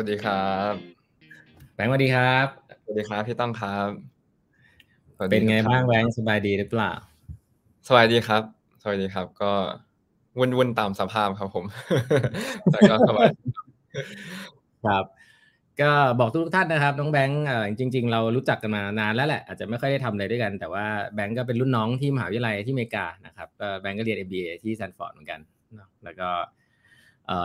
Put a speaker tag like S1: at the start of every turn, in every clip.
S1: วัสดีครับ
S2: แบงค์สวัสดีครับ
S1: สวัสดีครับพี่ต้องครับ
S2: เป็นไงบ้างแบงค์สบายดีหรือเปล่า
S1: สบายดีครับสวัสดีครับ ก็วุ่นๆตามสภาพครับผม แต่ก็สบาย
S2: ครับก็บอกทุกท่านนะครับน้องแบงค์จริง ๆ เรารู้จักกันมานานแล้วแหละอาจจะไม่ค่อยได้ทำอะไรด้วยกัน แต่ว่าแบงค์ก็เป็นรุ่นน้องที่มหาวิทยาลัยที่อเมริกานะครับก็แบงค์ก็เรียน MBA ที่แซนฟอร์ดเหมือนกันแล้วก็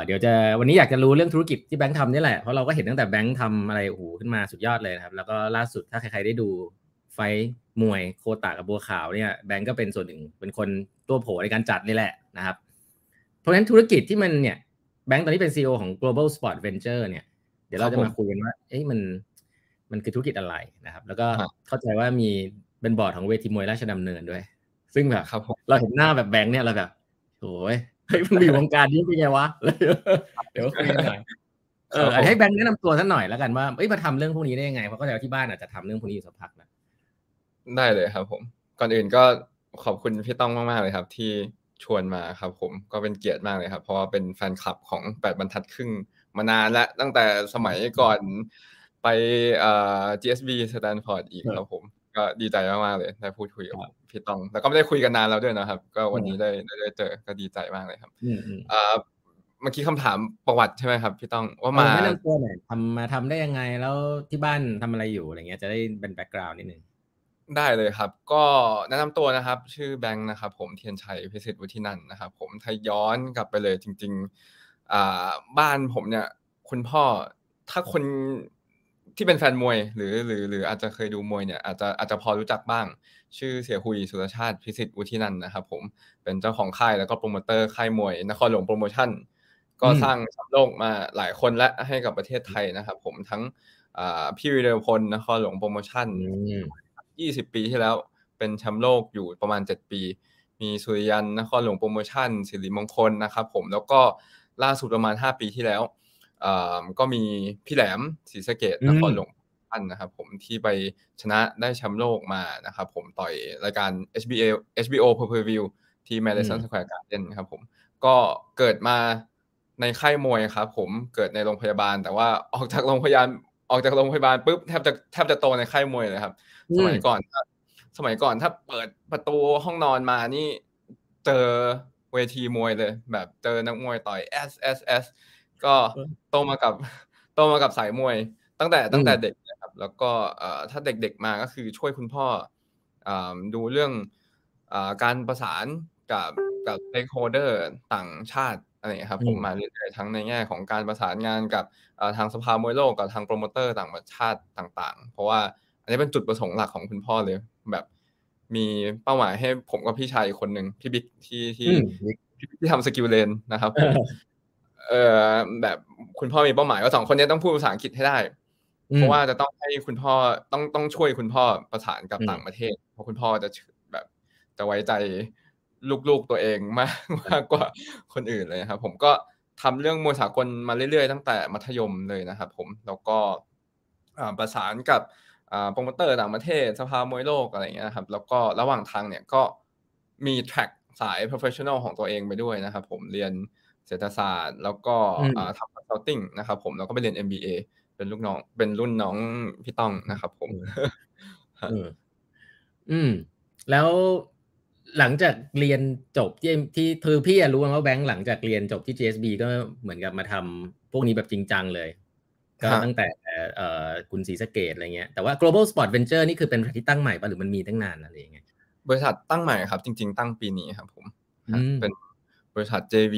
S2: เดี๋ยวจะวันนี้อยากจะรู้เรื่องธุรกิจที่แบงค์ทำนี่แหละเพราะเราก็เห็นตั้งแต่แบงค์ทำอะไรโอ้โหขึ้นมาสุดยอดเลยนะครับ แล้วก็ล่าสุดถ้าใครๆได้ดูไฟมวยโคตากับบัวขาวเนี่ยแบงก์ก็เป็นส่วนหนึ่งเป็นคนตัวโผในการจัดนี่แหละนะครับ เพราะฉะนั้นธุรกิจที่มันเนี่ยแบงก์ตอนนี้เป็น CEO ของ global sport venture เนี่ย เดี๋ยวเราจะมาคุยกันว่าเอ้ยมันมันคือธุรกิจอะไรนะครับ แล้วก็เข้าใจว่ามีเป็นบอร์ดของเวทีมวยราชดำเนินด้วย ซึ่งแบบเราเห็นหน้าแบบแบงค์เนี่ยเราแบบโอ้ย เฮ้ยมันมีวงการนี้เป็นไงวะเดี๋ยวคุยหน่อยเออให้แบงค์แนะนำตัวสักหน่อยแล้วกันว่าเอ้ยมาทำเรื่องพวกนี้ได้ยังไงเพราะก็แล้ที่บ้านอาจจะทำเรื่องพวกนี้อยู่สักพักแล้ว
S1: ได้เลยครับ ผม ก่อนอื่นก็ขอบคุณพี่ต้องมากๆเลยครับ ที่ชวนมาครับ ผมก็เป็นเกียรติมากเลยครับ เพราะว่าเป็นแฟนคลับของแปดบรรทัดครึ่งมานานแล้วตั้งแต่สมัยก่อนไปเอ่อ GSB Stanford อีกครับผม ก็ดีใจมากๆเลยได้พูดคุยกับพี่ต้อง แล้วก็ไม่ได้คุยกันนานแล้วด้วยนะครับ ก็วันนี้ได้ได้เจอก็ดีใจมากเลยครับเอ่อเมื่อกี้คำถามประวัติใช่ไหมครับพี่ต้องว่ามา
S2: แนะนำตัวหน่อยทำมาทำได้ยังไงแล้วที่บ้านทำอะไรอยู่อะไรเงี้ยจะได้เป็นแบ็กกราวน์นิดนึง
S1: ได้เลยครับ ก็แนะนำตัวนะครับ ชื่อแบงค์นะครับ ผมเทียนชัยพิสิทธิ์วุฒินันนะครับ ผมถ้าย้อนกลับไปเลยจริง ๆ อ่าบ้านผมเนี่ย คุณพ่อถ้าคน ที่เป็นแฟนมวย หรือหรือหรืออาจจะเคยดูมวยเนี่ยอาจจะอาจจะพอรู้จักบ้าง ชื่อเสียหุยสุรชาติพิสิทธิ์วุฒินันนะครับผมเป็นเจ้าของค่ายแล้วก็โปรโมเตอร์ค่ายมวย นครหลวงโปรโมชั่น ก็สร้างแชมป์โลกมาหลายคนและให้กับประเทศไทยนะครับผมทั้งพี่วิเดพลนครหลวงโปรโมชั่น20ปีที่แล้วเป็นแชมป์โลกอยู่ประมาณ7ปี มีสุริยันนครหลวงโปรโมชั่นสิริมงคลนะครับผมแล้วก็ล่าสุดประมาณ5ปีที่แล้ว ก็มีพี่แหลมศรีสะเกดนครหลวงท่านนะครับผมที่ไปชนะได้แชมป์โลกมานะครับผมต่อยรายการ HBO HBO Per Per View ที่ Madison Square Garden ครับผมก็เกิดมาในค่ายมวยครับผมเกิดในโรงพยาบาล แต่ว่าออกจากโรงพยาบาลออกจากโรงพยาบาลปุ๊บแทบจะแทบจะโตในค่ายมวยเลยครับ สมัยก่อน สมัยก่อนถ้าเปิดประตูห้องนอนมานี่เจอเวทีมวยเลย แบบเจอนักมวยต่อย S S S ก็โตมากับโตมากับสายมวย ตั้งแต่ตั้งแต่เด็กนะครับ แล้วก็ถ้าเด็กๆมาก็คือช่วยคุณพ่อดูเรื่องการประสานกับกับเ s คโฮเดอร์ต่างชาติอะไรครับผมมาเรื่อยๆทั้งในแง่ของการประสานงานกับทางสภามวยโลกกับทางโปรโมเตอร์ต่างประเทศต่าง ๆ เพราะว่าอันนี้เป็นจุดประสงค์หลักของคุณพ่อเลยแบบมีเป้าหมายให้ผมกับพี่ชายคนหนึ่งพี่บิ๊กที่ที่ที่ทำ SkillLane นะครับ เออแบบคุณพ่อมีเป้าหมายว่าสองคนนี้ต้องพูดภาษาอังกฤษให้ได้ เพราะว่าจะต้องให้คุณพ่อต้องต้องช่วยคุณพ่อประสานกับต่างประเทศ เพราะคุณพ่อจะแบบจะไว้ใจลูกๆตัวเองมากมากกว่าคนอื่นเลยครับ ผมก็ทำเรื่องมวยสากลมาเรื่อยๆ ตั้งแต่มัธยมเลยนะครับผมแล้วก็ประสานกับโปรโมเตอร์ต่างประเทศสภามวยโลกอะไรเงี้ยครับแล้วก็ระหว่างทางเนี่ยก็มีแทร็กสาย professional ของตัวเองไปด้วยนะครับผมเรียน เศรษฐศาสตร์ แล้วก็ทำ consulting นะครับ ผมแล้วก็ไปเรียน MBA เป็นลูกน้อง เป็นรุ่นน้องพี่ต้องนะครับ ผม
S2: อืม แล้วหลังจากเรียนจบที่ที่คือพี่รู้ว่าแบงค์หลังจากเรียนจบที่ GSB ก็เหมือนกับมาทำพวกนี้แบบจริงจังเลย ก็ตั้งแต่เอ่อคุณศรีสะเกดอะไรเงี้ยแต่ว่า global sport venture นี่คือเป็นบริษัทที่ตั้งใหม่ป่ะหรือมันมีตั้งนานอะไรอย่างเงี้ย
S1: บริษัทตั้งใหม่ครับ จริง ๆ ตั้งปีนี้ครับ ผมเป็นบริษัท JV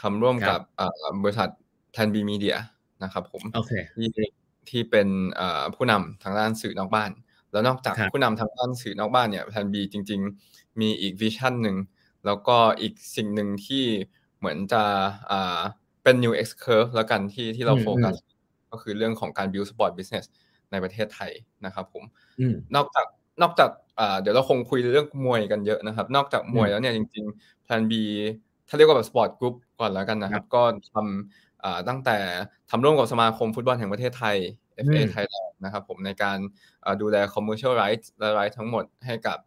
S1: ทำร่วมกับบริษัท Plan B Media นะครับผมที่ที่เป็นผู้นำทางด้านสื่อนอกบ้าน แล้วนอกจากผู้นำทางด้านสื่อนอกบ้านเนี่ย Plan B จริง ๆ มีอีก vision หนึ่งแล้วก็อีกสิ่งหนึ่งที่เหมือนจะเป็น new S curve แล้วกันที่ที่เราโฟกัสก็คือเรื่องของการ build sport business ในประเทศไทยนะครับผมนอกจากนอกจากเดี๋ยวเราคงคุยเรื่องมวยกันเยอะนะครับ นอกจากมวยแล้วเนี่ยจริงๆ Plan B ถ้าเรียกว่าแบบ sport group ก่อนแล้วกันนะครับ ก็ทำตั้งแต่ทำร่วมกับสมาคมฟุตบอลแห่งประเทศไทย FA Thailand นะครับผมในการดูแล commercial rights และ rights ทั้งหมดให้กับ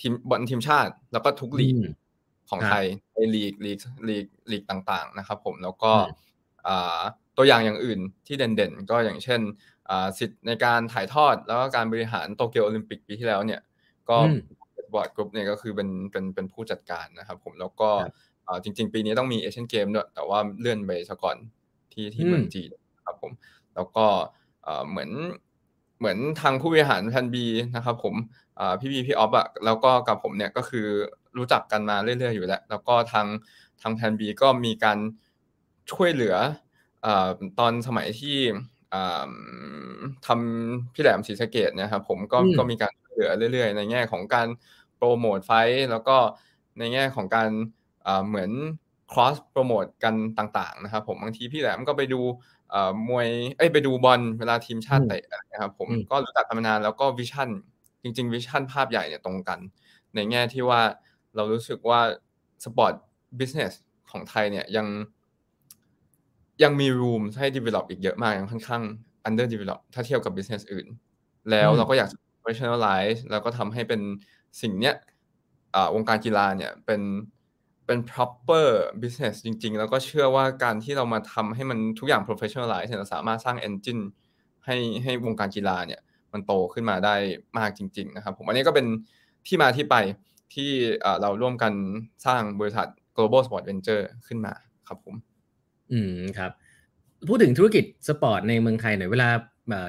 S1: ทีมบอลทีมชาติ แล้วก็ทุกลีกของไทยในลีกลีกลีกลีกต่าง ๆ นะครับ ผมแล้วก็ตตัวอย่างอย่างอื่นที่เด่นๆ ก็อย่างเช่นสิทธิ์ในการถ่ายทอดแล้วก็การบริหารโตเกียวโอลิมปิกปีที่แล้วเนี่ย sport group เนี่ยก็คือเป็นเป็นเป็นผู้จัดการนะครับ ผมแล้วก็ จริง ๆ ปีนี้ต้องมีเอเชียนเกมด้วยแต่ว่าเลื่อนไปซะก่อนที่ที่เมืองจีนครับผม แล้วก็เหมือนเหมือนทางผู้บริหาร Plan B นะครับ ผมพี่บีพี่ออฟอะแล้วก็กับผมเนี่ยก็คือรู้จักกันมาเรื่อยๆอยู่แล้ว แล้วก็ทางทาง Plan B ก็มีการช่วยเหลือตอนสมัยที่ทำพี่แหลมศรีสะเกษนะครับผมก็ก็มีการช่วยเหลือเรื่อยๆ ในแง่ของการ promote fight แล้วก็ในแง่ของการ เหมือน cross โปรโมทกันต่างๆนะครับผมบางทีพี่แหลมก็ไปดูมวยเอ้ยไปดูบอลเวลาทีมชาติเตะนะครับผมก็รู้จักกันมานานแล้วก็ vision จริง ๆ vision ภาพใหญ่เนี่ยตรงกัน ในแง่ที่ว่าเรารู้สึกว่า sport business ของไทยเนี่ยยังยังมี room ให้ develop อีกเยอะมากยังค่อนข้าง under develop ถ้าเทียบกับ business อื่น แล้วเราก็อยาก professionalize แล้วก็ทำให้เป็นสิ่งเนี้ยวงการกีฬาเนี่ยเป็น เป็น proper business จริง ๆ แล้วก็เชื่อว่าการที่เรามาทำให้มันทุกอย่าง professionalize เราสามารถสร้าง engine ให้ให้วงการกีฬาเนี่ยมันโตขึ้นมาได้มากจริง ๆ นะครับ ผมอันนี้ก็เป็นที่มาที่ไปที่เราร่วมกันสร้างบริษัท global sport venture ขึ้นมาครับผม
S2: อืมครับ พูดถึงธุรกิจสปอร์ตในเมืองไทยหน่อยเวลา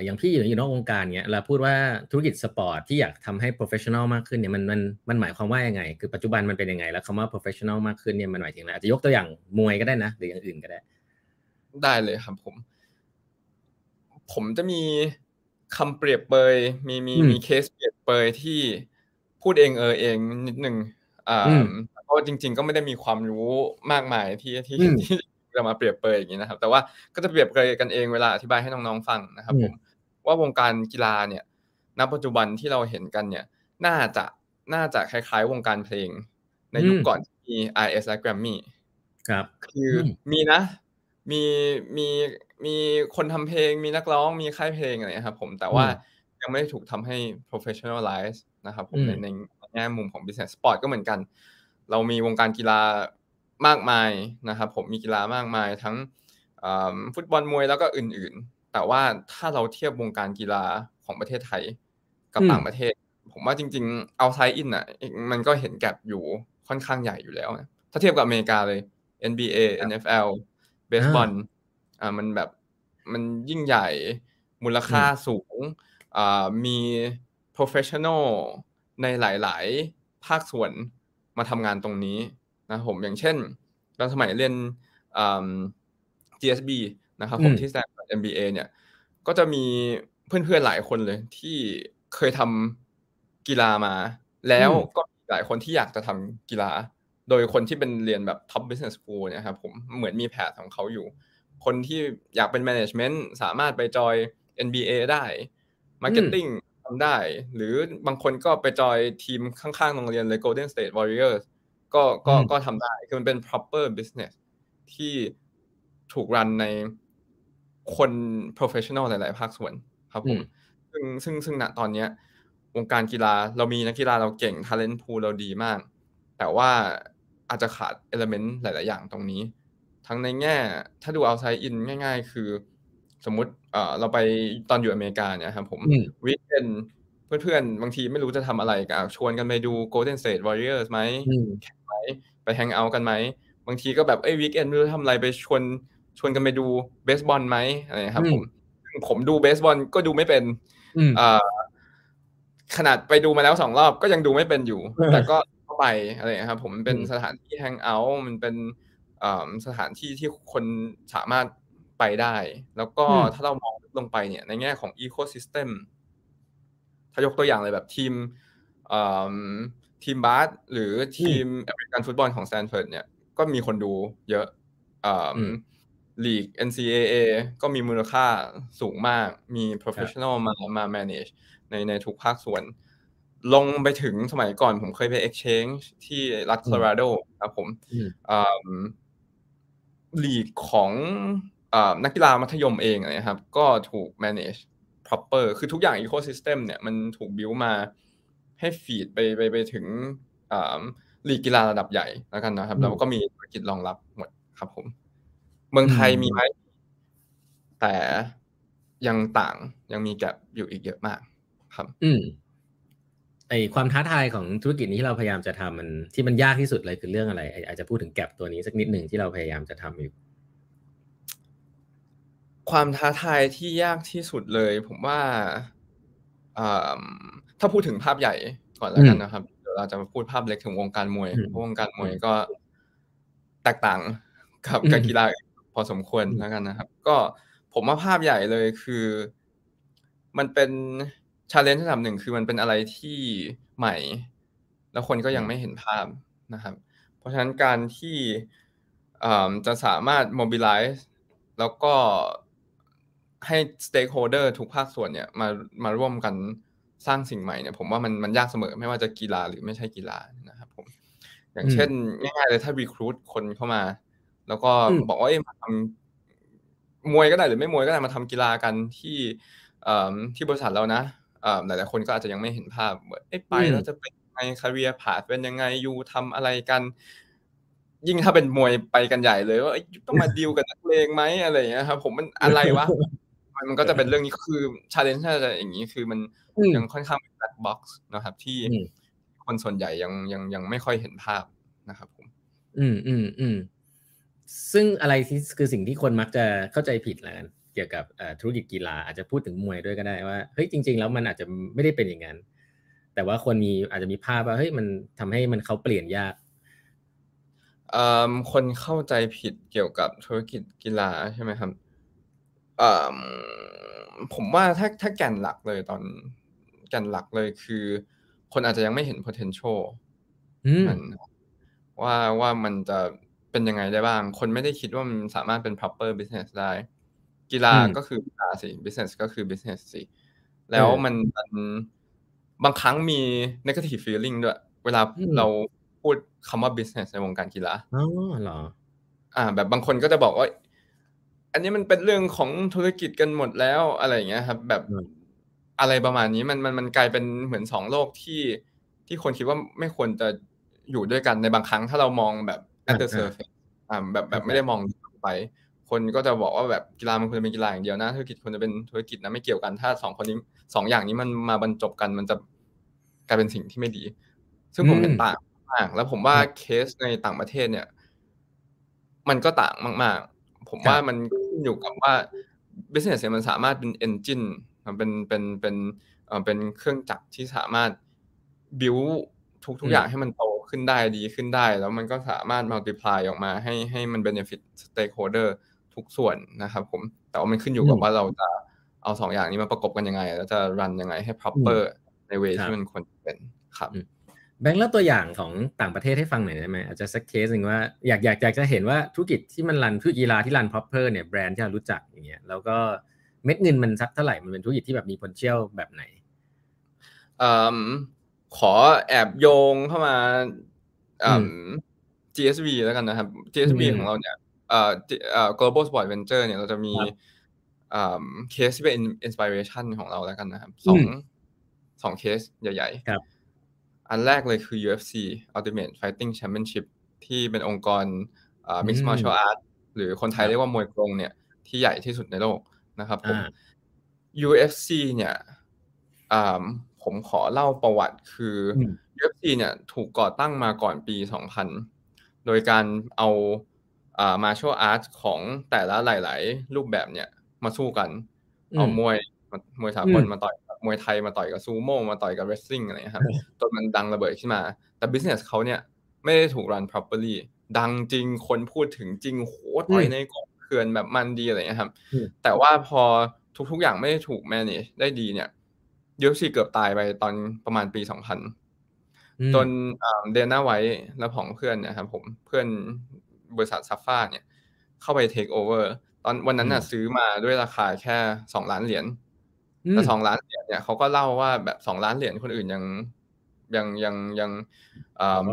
S2: อย่างพี่อยู่นอกวงการเนี้ยเราพูดว่าธุรกิจสปอร์ตที่อยากทำให้ professional มากขึ้นเนี่ยมันมันมันหมายความว่ายังไง คือปัจจุบันมันเป็นยังไง แล้วคำว่า professional มากขึ้นเนี่ยมันหมายถึงอะไรอาจจะยกตัวอย่างมวยก็ได้นะ หรืออย่างอื่นก็ได้
S1: ได้เลยครับผม ผมจะมีคำเปรียบเปรยมีมีมีเคสเปรียบเปรยที่พูดเองเออเองนิดหนึ่งอ่าเพราะจริง ๆ ก็ไม่ได้มีความรู้มากมายที่ที่ที่ จะมาเปรียบเปยอย่างนี้นะครับ แต่ว่าก็จะเปรียบเปยกันเองเวลาอธิบายให้น้องๆฟังนะครับผมว่าวงการกีฬาเนี่ยณปัจจุบันที่เราเห็นกันเนี่ย น่าจะน่าจะคล้ายๆ วงการเพลง ในยุคก่อนที่มี RS และ Grammy
S2: ครับ
S1: คือมีนะ มีมีมีคนทำเพลง มีนักร้องมีค่ายเพลงอะไรครับผมแต่ว่ายังไม่ถูกทำให้ professionalize นะครับผมในในแง่มุมของ business sport ก็เหมือนกัน เรามีวงการกีฬา มากมายนะครับ ผมมีกีฬามากมายทั้งฟุตบอลมวยแล้วก็อื่นๆ แต่ว่าถ้าเราเทียบวงการกีฬาของประเทศไทยกับต่างประเทศ ผมว่าจริงๆเอาไซอินอะมันก็เห็นแกลบอยู่ค่อนข้างใหญ่อยู่แล้ว ถ้าเทียบกับอเมริกาเลย NBA NFL เบสบอลอ่ามันแบบมันยิ่งใหญ่มูลค่าสูงอ่ามี professional ในหลาย ๆ ภาคส่วนมาทำงานตรงนี้ นะผมอย่างเช่นตอนสมัยเรียน GSB นะครับผมที่ Stanford MBA เนี่ย ก็จะมีเพื่อนๆหลายคนเลย ที่เคยทำกีฬามา แล้วก็หลายคนที่อยากจะทำกีฬา โดยคนที่เป็นเรียนแบบ top business school เนี่ยครับผมเหมือนมีแผนของเขาอยู่ คนที่อยากเป็น management สามารถไปจอย NBA ได้ marketing ทำได้ หรือบางคนก็ไปจอยทีมข้างๆโรงเรียนเลย Golden State Warriors ก็ก็ก็ทำได้คือมันเป็น proper business ที่ถูกรันในคน professional หลาย ๆ ภาคส่วนครับผมซึ่งซึ่งซึ่งณตอนนี้วงการกีฬาเรามีนักกีฬาเราเก่ง talent pool เราดีมาก แต่ว่าอาจจะขาด element หลาย ๆ อย่างตรงนี้ ทั้งในแง่ ถ้าดู outside in ง่าย ๆ คือ สมมุติเอ่อเราไปตอนอยู่อเมริกาเนี่ยครับผมวิกเอน เพื่อนๆ บางทีไม่รู้จะทำอะไรก็ชวนกันไปดู Golden State Warriors ไหมแข่งไหมไปแฮงเอาท์กันไหม บางทีก็แบบเอ้ยวีคเอนไม่รู้ทำอะไรไปชวนชวนกันไปดูเบสบอลไหมอะไรครับผมผมดูเบสบอลก็ดูไม่เป็นอ่าขนาดไปดูมาแล้วสองรอบก็ยังดูไม่เป็นอยู่ แต่ก็เข้าไปอะไรครับ ผมมันเป็นสถานที่ hangout มันเป็นสถานที่ที่คนสามารถไปได้ แล้วก็ถ้าเรามองลงไปเนี่ย ในแง่ของ ecosystem ถ้ายกตัวอย่างเลยแบบทีมทีมบาสหรือทีมอเมริกันฟุตบอลของแซนเฟิร์ดเนี่ยก็มีคนดูเยอะลีก NCAA ก็มีมูลค่าสูงมาก มี professional มามา manage ในในทุกภาคส่วน ลงไปถึงสมัยก่อนผมเคยไป exchange ที่รัฐโคโลราโดครับผมลีกของนักกีฬามัธยมเองนะครับ ก็ถูก manage proper คือทุกอย่าง ecosystem เนี่ยมันถูกบิวมาให้ฟีดไปไปไปถึงลีกกีฬาระดับใหญ่แล้วกันนะครับ แล้วก็มีธุรกิจรองรับหมดครับผม เมืองไทยมีไหมแต่ยังต่างยังมีแกลบอยู่อีกเยอะมาก ครับ
S2: อืมไอความท้าทายของธุรกิจนี้ที่เราพยายามจะทำมันที่มันยากที่สุดเลยคือเรื่องอะไรอาจจะพูดถึงแกลบตัวนี้สักนิดหนึ่งที่เราพยายามจะทำอยู่
S1: ความท้าทายที่ยากที่สุดเลย ผมว่าถ้าพูดถึงภาพใหญ่ก่อนแล้วกันนะครับเดี๋ยวเราจะมาพูดภาพเล็กถึงวงการมวยเพราะวงการมวยก็แตกต่างกับการกีฬาพอสมควรแล้วกันนะครับ ก็ผมว่าภาพใหญ่เลยคือ มันเป็นชาเลนจ์ระดับหนึ่งคือมันเป็นอะไรที่ใหม่ แล้วคนก็ยังไม่เห็นภาพนะครับ เพราะฉะนั้นการที่จะสามารถ mobilize แล้วก็ ให้ stakeholder ทุกภาคส่วนเนี่ยมามาร่วมกันสร้างสิ่งใหม่เนี่ยผมว่ามันมันยากเสมอไม่ว่าจะกีฬาหรือไม่ใช่กีฬานะครับผม อย่างเช่นง่ายๆเลยถ้า recruit คนเข้ามา แล้วก็บอกว่ามาทำมวยก็ได้หรือไม่มวยก็ได้มาทำกีฬากันที่ที่บริษัทเรานะหลายๆคนก็อาจจะยังไม่เห็นภาพว่าไปแล้วจะเป็นยังไงคาเรียผาเป็นยังไงยูทำอะไรกัน ยิ่งถ้าเป็นมวยไปกันใหญ่เลยว่าต้องมาดีลกับนักเลงไหมอะไรอย่างเงี้ยครับผมมันอะไรวะ มันก็จะเป็นเรื่องนี้คือ challenge ถ้าจะอย่างนี้คือมันยังค่อนข้างเป็น black box นะครับ ที่คนส่วนใหญ่ยังยังยังไม่ค่อยเห็นภาพนะครับผม
S2: อืมอืมอืมซึ่งอะไรที่คือสิ่งที่คนมักจะเข้าใจผิดแล้วกันเกี่ยวกับธุรกิจกีฬาอาจจะพูดถึงมวยด้วยก็ได้ว่าเฮ้ยจริง ๆ แล้วมันอาจจะไม่ได้เป็นอย่างนั้น แต่ว่าคนมีอาจจะมีภาพว่าเฮ้ยมันทำให้มันเขาเปลี่ยนยาก
S1: คนเข้าใจผิดเกี่ยวกับธุรกิจกีฬาใช่ไหมครับ ผมว่าถ้าถ้าแก่นหลักเลยตอนแก่นหลักเลยคือ คนอาจจะยังไม่เห็น potential มันว่าว่ามันจะเป็นยังไงได้บ้าง คนไม่ได้คิดว่ามันสามารถเป็น proper business ได้ กีฬาก็คือกีฬาสิ business ก็คือ business สิแล้วมันมันบางครั้งมี negative feeling ด้วย เวลาเราพูดคำว่า business ในวงการกีฬา
S2: อ๋อเหรอ
S1: อ่า แบบบางคนก็จะบอกว่า อันนี้มันเป็นเรื่องของธุรกิจกันหมดแล้วอะไรอย่างเงี้ยครับ แบบอะไรประมาณนี้มันมันมันกลายเป็นเหมือนสองโลกที่ที่คนคิดว่าไม่ควรจะอยู่ด้วยกันในบางครั้งถ้าเรามองแบบ at the surface อ่าแบบแบบไม่ได้มองไป คนก็จะบอกว่าแบบกีฬามันควรจะเป็นกีฬาอย่างเดียวนะธุรกิจควรจะเป็นธุรกิจนะไม่เกี่ยวกันถ้าสองคนนี้สองอย่างนี้มันมาบรรจบกันมันจะกลายเป็นสิ่งที่ไม่ดี ซึ่งผมเห็นต่างมากแล้วผมว่าเคสในต่างประเทศเนี่ย มันก็ต่างมากผมว่ามันขึ้น อยู่กับว่า business มันสามารถเป็น engine มันเป็นเป็นเป็นเอ่อเป็นเครื่องจักรที่สามารถ build ทุกทุกอย่างให้มันโตขึ้นได้ดีขึ้นได้ แล้วมันก็สามารถ multiply ออกมาให้ให้มัน benefit stakeholder ทุกส่วนนะครับผม แต่ว่ามันขึ้นอยู่กับว่าเราจะเอาสองอย่างนี้มาประกบกันยังไง แล้วจะรันยังไงให้ proper ในเวที่มันควรเป็นครับ
S2: แบงค์เล่าตัวอย่างของต่างประเทศให้ฟังหน่อยได้ไหมอาจจะสักเคสหนึ่งว่าอยากอยากอยากจะเห็นว่าธุรกิจที่มันรันธุรกิจกีฬาที่รันพ proper เนี่ยแบรนด์ที่เรารู้จักอย่างเงี้ยแล้วก็เม็ดเงินมันสักเท่าไหร่มันเป็นธุรกิจที่แบบมี potential แบบไหน
S1: ขอแอบโยงเข้ามา GSV แล้วกันนะครับ GSV ของเราเนี่ยเอ่อ global sport venture เนี่ยเราจะมีเคสที่เป็น inspiration ของเราแล้วกันนะครับสองสองเคสใหญ่ ๆ
S2: ครับ
S1: อันแรกเลยคือ UFC Ultimate Fighting Championship ที่เป็นองค์กร Mixed Martial Arts หรือคนไทยเรียกว่ามวยกรงเนี่ย ที่ใหญ่ที่สุดในโลกนะครับผม UFC เนี่ยผมขอเล่าประวัติคือ UFC เนี่ยถูกก่อตั้งมาก่อนปี 2000 โดยการเอาอ่า martial arts ของแต่ละหลาย ๆ รูปแบบเนี่ยมาสู้กัน เอามวยมวยสากลมาต่อย มวยไทยมาต่อยกับซูโม่มาต่อยกับเรสซิ่งอะไรครับจนมันดังระเบิดขึ้นมา แต่บิสเนสเขาเนี่ยไม่ได้ถูกรัน properly ดังจริงคนพูดถึงจริงโหต่อยในกองเขื่อนแบบมันดีอะไรเงี้ยครับ แต่ว่าพอทุกๆอย่างไม่ได้ถูก manage ได้ดีเนี่ยUFC เกือบตายไปตอนประมาณปีสองพันจน Dana White และผองเพื่อนเนี่ยครับผมเพื่อนบริษัท Zuffa เนี่ย เข้าไป take over ตอนวันนั้นน่ะซื้อมาด้วยราคาแค่สองล้านเหรียญ แต่สองล้านเหรียญเนี่ยเขาก็เล่าว่าแบบสองล้านเหรียญคนอื่นยังยังยังยัง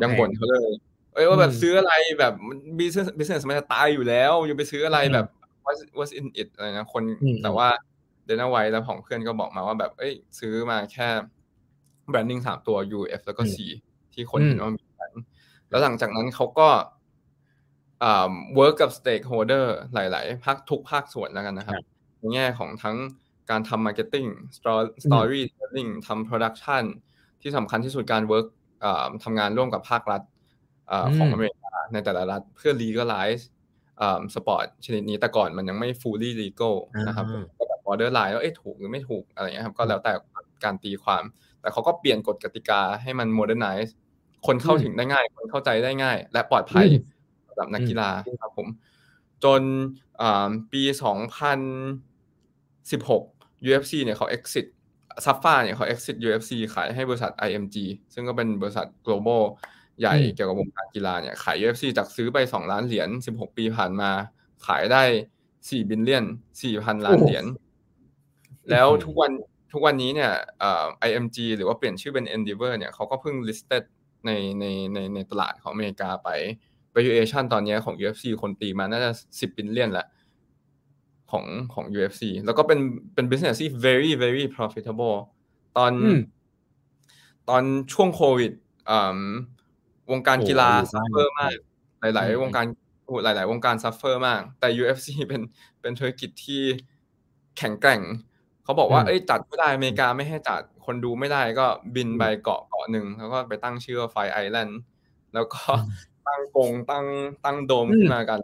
S1: ยังบ่นเขาเลยเอ้ยว่าแบบซื้ออะไรแบบ business business มันจะตายอยู่แล้วยังไปซื้ออะไรแบบ what what's in it อะไรนะคนแต่ว่า Dana White และผองเพื่อนก็บอกมาว่าแบบเอ้ยซื้อมาแค่ branding สามตัว UF แล้วก็ C ที่คนเห็นว่ามีกันแล้วหลังจากนั้นเขาก็อ่า work กับ stakeholder หลาย ๆ ภาคทุกภาคส่วนแล้วกันนะครับในแง่ของทั้ง การทำ marketing storytelling ทำ production ที่สำคัญที่สุดการ work ทำงานร่วมกับภาครัฐของอเมริกาในแต่ละรัฐเพื่อ legalize สปอร์ตชนิดนี้แต่ก่อนมันยังไม่ fully legal นะครับก็แบบ borderline ว่าเอ๊ะถูกหรือไม่ถูกอะไรเงี้ยครับก็แล้วแต่การตีความ แต่เขาก็เปลี่ยนกฎกติกาให้มัน modernize คนเข้าถึงได้ง่าย คนเข้าใจได้ง่าย และปลอดภัยสำหรับนักกีฬาครับผม จนปี 2016 UFC เนี่ยเขา exit ซัฟฟ้าเนี่ยเขา exit UFC ขายให้บริษัท IMG ซึ่งก็เป็นบริษัท global ใหญ่เกี่ยวกับวงการกีฬาเนี่ยขาย UFC จากซื้อไป2ล้านเหรียญ16ปีผ่านมา ขายได้4 billion 4,000ล้านเหรียญแล้วทุกวันทุกวันนี้เนี่ย IMG หรือว่าเปลี่ยนชื่อเป็น Endeavor เนี่ยเขาก็เพิ่ง listed ในในในในตลาดของอเมริกาไป valuation ตอนนี้ของ UFC คนตีมาน่าจะ10 billion ละ ของของ UFC แล้วก็เป็นเป็น business ที่ very very profitable ตอนตอนช่วงโควิดวงการกีฬา suffer มาก หลาย ๆ วงการหลาย ๆ วงการ suffer มาก แต่ UFC เป็นเป็นธุรกิจที่แข็งแกร่ง เขาบอกว่าเอ้ยจัดไม่ได้อเมริกาไม่ให้จัดคนดูไม่ได้ก็บินไปเกาะเกาะหนึ่งแล้วก็ไปตั้งชื่อว่า Fight Island แล้วก็ตั้งกงตั้งตั้งโดมขึ้นมากัน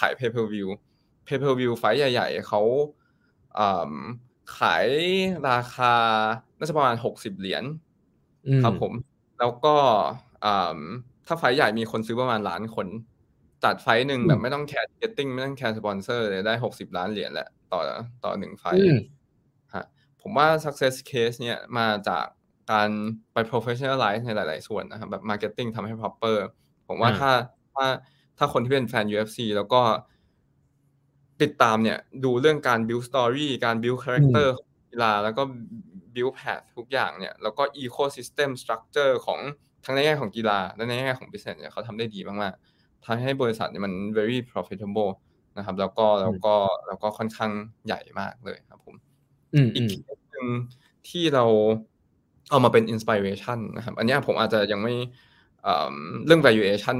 S1: ขาย pay-per-view pay-per-view fight ใหญ่ ๆเขาขายราคาน่าจะประมาณหกสิบเหรียญครับผม แล้วก็ถ้า fight ใหญ่มีคนซื้อประมาณล้านคนจัด fight หนึ่งแบบไม่ต้องแคร์ ticketing ไม่ต้องแคร์สปอนเซอร์เลยได้หกสิบล้านเหรียญแหละต่อต่อหนึ่ง fight ฮะผมว่า success case เนี่ยมาจากการไป professionalize ในหลาย ๆ ส่วนนะครับแบบ marketing ทำให้ proper ผมว่าถ้าถ้าถ้าคนที่เป็นแฟน UFC แล้วก็ ติดตามเนี่ยดูเรื่องการ build story การ build character กีฬาแล้วก็ build path ทุกอย่างเนี่ยแล้วก็ ecosystem structure ของทั้งในแง่ของกีฬาและในแง่ของ business เนี่ยเขาทำได้ดีมากๆทำให้บริษัทเนี่ยมัน very profitable นะครับ แล้วก็แล้วก็แล้วก็ค่อนข้างใหญ่มากเลยครับผมอีกเคสหนึ่งที่เราเอามาเป็น inspiration นะครับ อันนี้ผมอาจจะยังไม่เรื่อง valuation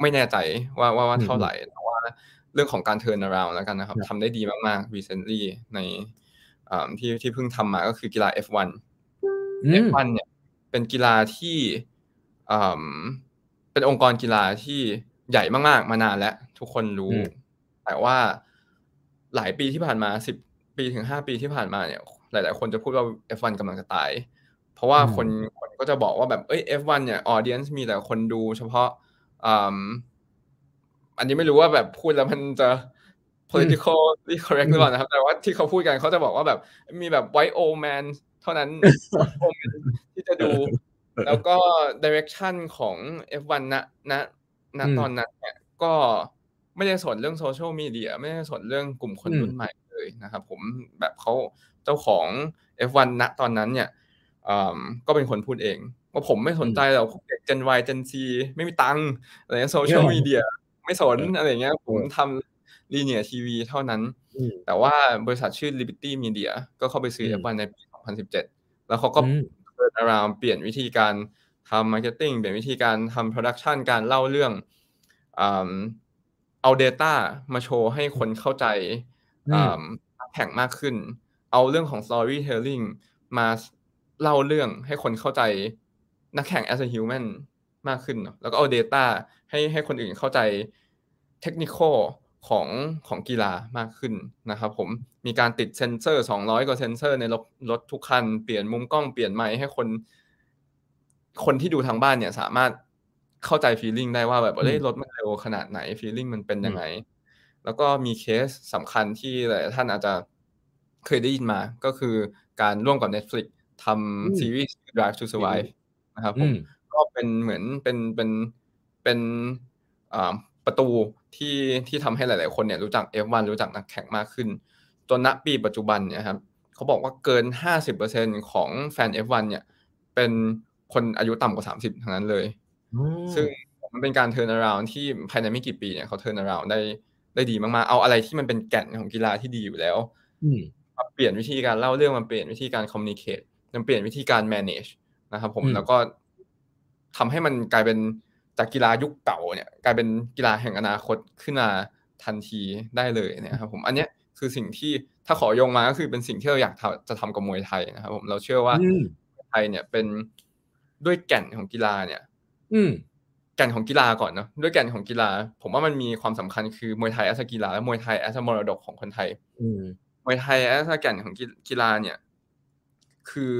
S1: ไม่แน่ใจว่าว่าว่าเท่าไหร่แต่ว่าเรื่องของการ turn around แล้วกันนะครับทำได้ดีมากๆ recently ในที่ที่เพิ่งทำมาก็คือกีฬา F1 F1 เนี่ยเป็นกีฬาที่เป็นองค์กรกีฬาที่ใหญ่มากๆ มานานแล้ว ทุกคนรู้ แต่ว่าหลายปีที่ผ่านมาสิบปีถึงห้าปีที่ผ่านมาเนี่ย หลาย ๆ คนจะพูดว่า F1 กำลังจะตาย เพราะว่าคนคนก็จะบอกว่าแบบเอ้ย F1 เนี่ยออเดียนมีแต่คนดูเฉพาะ อันนี้ไม่รู้ว่าแบบพูดแล้วมันจะ political correct หรือเปล่านะครับ แต่ว่าที่เขาพูดกันเขาจะบอกว่าแบบมีแบบ white old man เท่านั้นที่จะดู แล้วก็ direction ของ F1 ณณณตอนนั้นเนี่ยก็ไม่ได้สนเรื่องโซเชียลมีเดียไม่ได้สนเรื่องกลุ่มคนรุ่นใหม่เลยนะครับ ผมแบบเขาเจ้าของ F1 ณตอนนั้นเนี่ยก็เป็นคนพูดเองว่าผมไม่สนใจหรอกเด็ก Gen Y Gen Z ไม่มีตังค์อะไรโซเชียลมีเดีย ไม่สนอะไรเงี้ยผมทำ linear TV เท่านั้น แต่ว่าบริษัทชื่อ Liberty Media ก็เข้าไปซื้อ F1 ในปี 2017 แล้วเขาก็เปิดอารามเปลี่ยนวิธีการทำ marketing เปลี่ยนวิธีการทำ production การเล่าเรื่องเอา Data มาโชว์ให้คนเข้าใจแข่งมากขึ้น เอาเรื่องของ Storytelling มาเล่าเรื่องให้คนเข้าใจนักแข่ง as a human มากขึ้นแล้วก็เอา Data ให้ให้คนอื่นเข้าใจเทคนิคของของกีฬามากขึ้นนะครับผมมีการติดเซนเซอร์ 200 กว่าเซนเซอร์ในรถรถทุกคัน เปลี่ยนมุมกล้องเปลี่ยนไมค์ให้คน คนที่ดูทางบ้านเนี่ยสามารถเข้าใจฟีลลิ่งได้ว่าแบบเฮ้ยรถมันเร็วขนาดไหนฟีลลิ่งมันเป็นยังไง แล้วก็มีเคสสำคัญที่หลายท่านอาจจะเคยได้ยินมาก็คือการร่วมกับ Netflix ทำซีรีส์ Drive to Survive นะครับผม ก็เป็นเหมือนเป็นเป็นเป็นประตูที่ที่ทำให้หลาย ๆ คนเนี่ยรู้จัก F1 รู้จักนักแข่งมากขึ้น จนณปีปัจจุบันเนี่ยครับเขาบอกว่าเกิน 50%ของแฟน F1 เนี่ย เป็นคนอายุต่ำกว่า 30 ทั้งนั้นเลย ซึ่งมันเป็นการเทิร์นาราวที่ภายในไม่กี่ปีเนี่ยเขาเทิร์นาราวได้ได้ดีมาก ๆ เอาอะไรที่มันเป็นแก่นของกีฬาที่ดีอยู่แล้วมาเปลี่ยนวิธีการเล่าเรื่องมาเปลี่ยนวิธีการคอมมิวนิเคตมันเปลี่ยนวิธีการ manage นะครับผมแล้วก็ ทำให้มันกลายเป็นจากกีฬายุคเก่าเนี่ยกลายเป็นกีฬาแห่งอนาคตขึ้นมาทันทีได้เลยเนี่ยครับผมอันเนี้ยคือสิ่งที่ถ้าขอยงมาก็คือเป็นสิ่งที่เราอยากจะทำกับมวยไทยนะครับผมเราเชื่อว่าไทยเนี่ยเป็นด้วยแก่นของกีฬาเนี่ย
S2: อื
S1: แก่นของกีฬาก่อนเนาะด้วยแก่นของกีฬา ผมว่ามันมีความสำคัญคือมวยไทยแอสกีฬาและมวยไทยแอสมรดกของคนไทยมวยไทยแอสแก่นของกีฬาเนี่ย คือ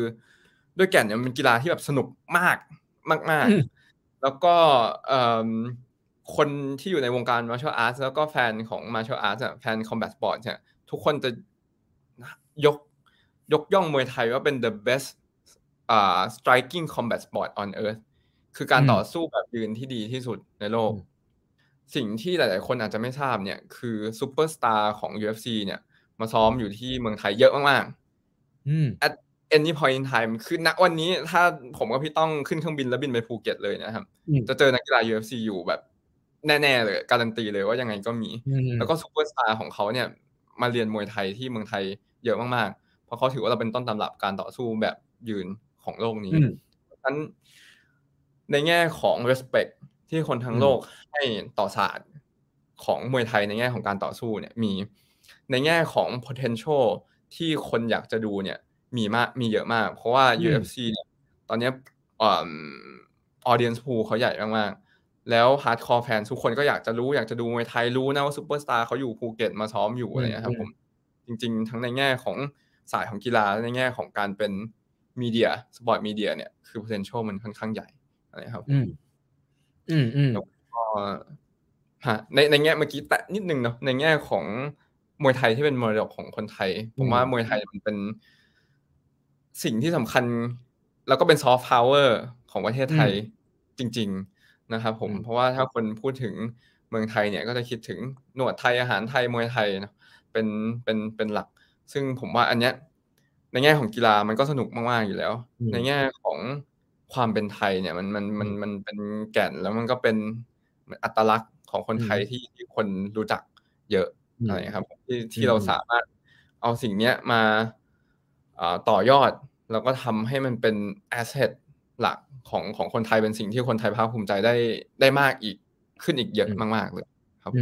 S1: ด้วยแก่นเนี่ยมันกีฬาที่แบบสนุกมาก มาก ๆ แล้วก็คนที่อยู่ในวงการ martial arts แล้วก็แฟนของ martial arts แฟน combat sport เนี่ยทุกคนจะยกยกย่องมวยไทยว่าเป็น the best uh, striking combat sport on earth คือการต่อสู้แบบยืนที่ดีที่สุดในโลก สิ่งที่หลาย ๆ คนอาจจะไม่ทราบเนี่ยคือซูเปอร์สตาร์ของ UFC เนี่ย มาซ้อมอยู่ที่เมืองไทยเยอะมากๆ at any point in time คือณวันนี้ถ้าผมกับพี่ต้องขึ้นเครื่องบินแล้วบินไปภูเก็ตเลยนะครับ จะเจอนักกีฬา UFC อยู่แบบแน่ๆเลยการันตีเลยว่ายังไงก็มี แล้วก็ซูเปอร์สตาร์ของเขาเนี่ยมาเรียนมวยไทยที่เมืองไทยเยอะมากๆ เพราะเขาถือว่าเราเป็นต้นตำรับการต่อสู้แบบยืนของโลกนี้ฉะนั้นในแง่ของ respect ที่คนทั้งโลกให้ต่อศาสตร์ของมวยไทยในแง่ของการต่อสู้เนี่ยมีในแง่ของ potential ที่คนอยากจะดูเนี่ย มีมากมีเยอะมาก เพราะว่า UFC เนี่ยตอนนี้ audience pool เขาใหญ่มากๆ แล้ว hardcore fan ทุกคนก็อยากจะรู้อยากจะดูมวยไทยรู้นะว่าซูเปอร์สตาร์เขาอยู่ภูเก็ตมาซ้อมอยู่อะไรนะครับผมจริง ๆ ทั้งในแง่ของสายของกีฬาในแง่ของการเป็น media sport media เนี่ยคือ potential มันค่อนข้างใหญ่นะครับ
S2: อืม อืมอืม
S1: แล้วก็ฮะในในแง่เมื่อกี้แตะนิดนึงเนาะในแง่ของมวยไทยที่เป็นมรดกของคนไทย ผมว่ามวยไทยมันเป็น สิ่งที่สำคัญ แล้วก็เป็นซอฟต์พาวเวอร์ของประเทศไทยจริง ๆ นะครับผมเพราะว่าถ้าคนพูดถึงเมืองไทยเนี่ยก็จะคิดถึงหนวดไทยอาหารไทยมวยไทยนะเป็นเป็นเป็นหลัก ซึ่งผมว่าอันเนี้ยในแง่ของกีฬามันก็สนุกมากๆอยู่แล้ว ในแง่ของความเป็นไทยเนี่ยมันมันมันมันเป็นแก่นแล้วมันก็เป็นอัตลักษณ์ของคนไทยที่ที่คนรู้จักเยอะอะไรครับที่ที่เราสามารถเอาสิ่งเนี้ยมาต่อยอด แล้วก็ทำให้มันเป็นแอสเซทหลักของของคนไทยเป็นสิ่งที่คนไทยภาคภูมิใจได้ได้มากอีกขึ้นอีกเยอะมากๆเลยครับ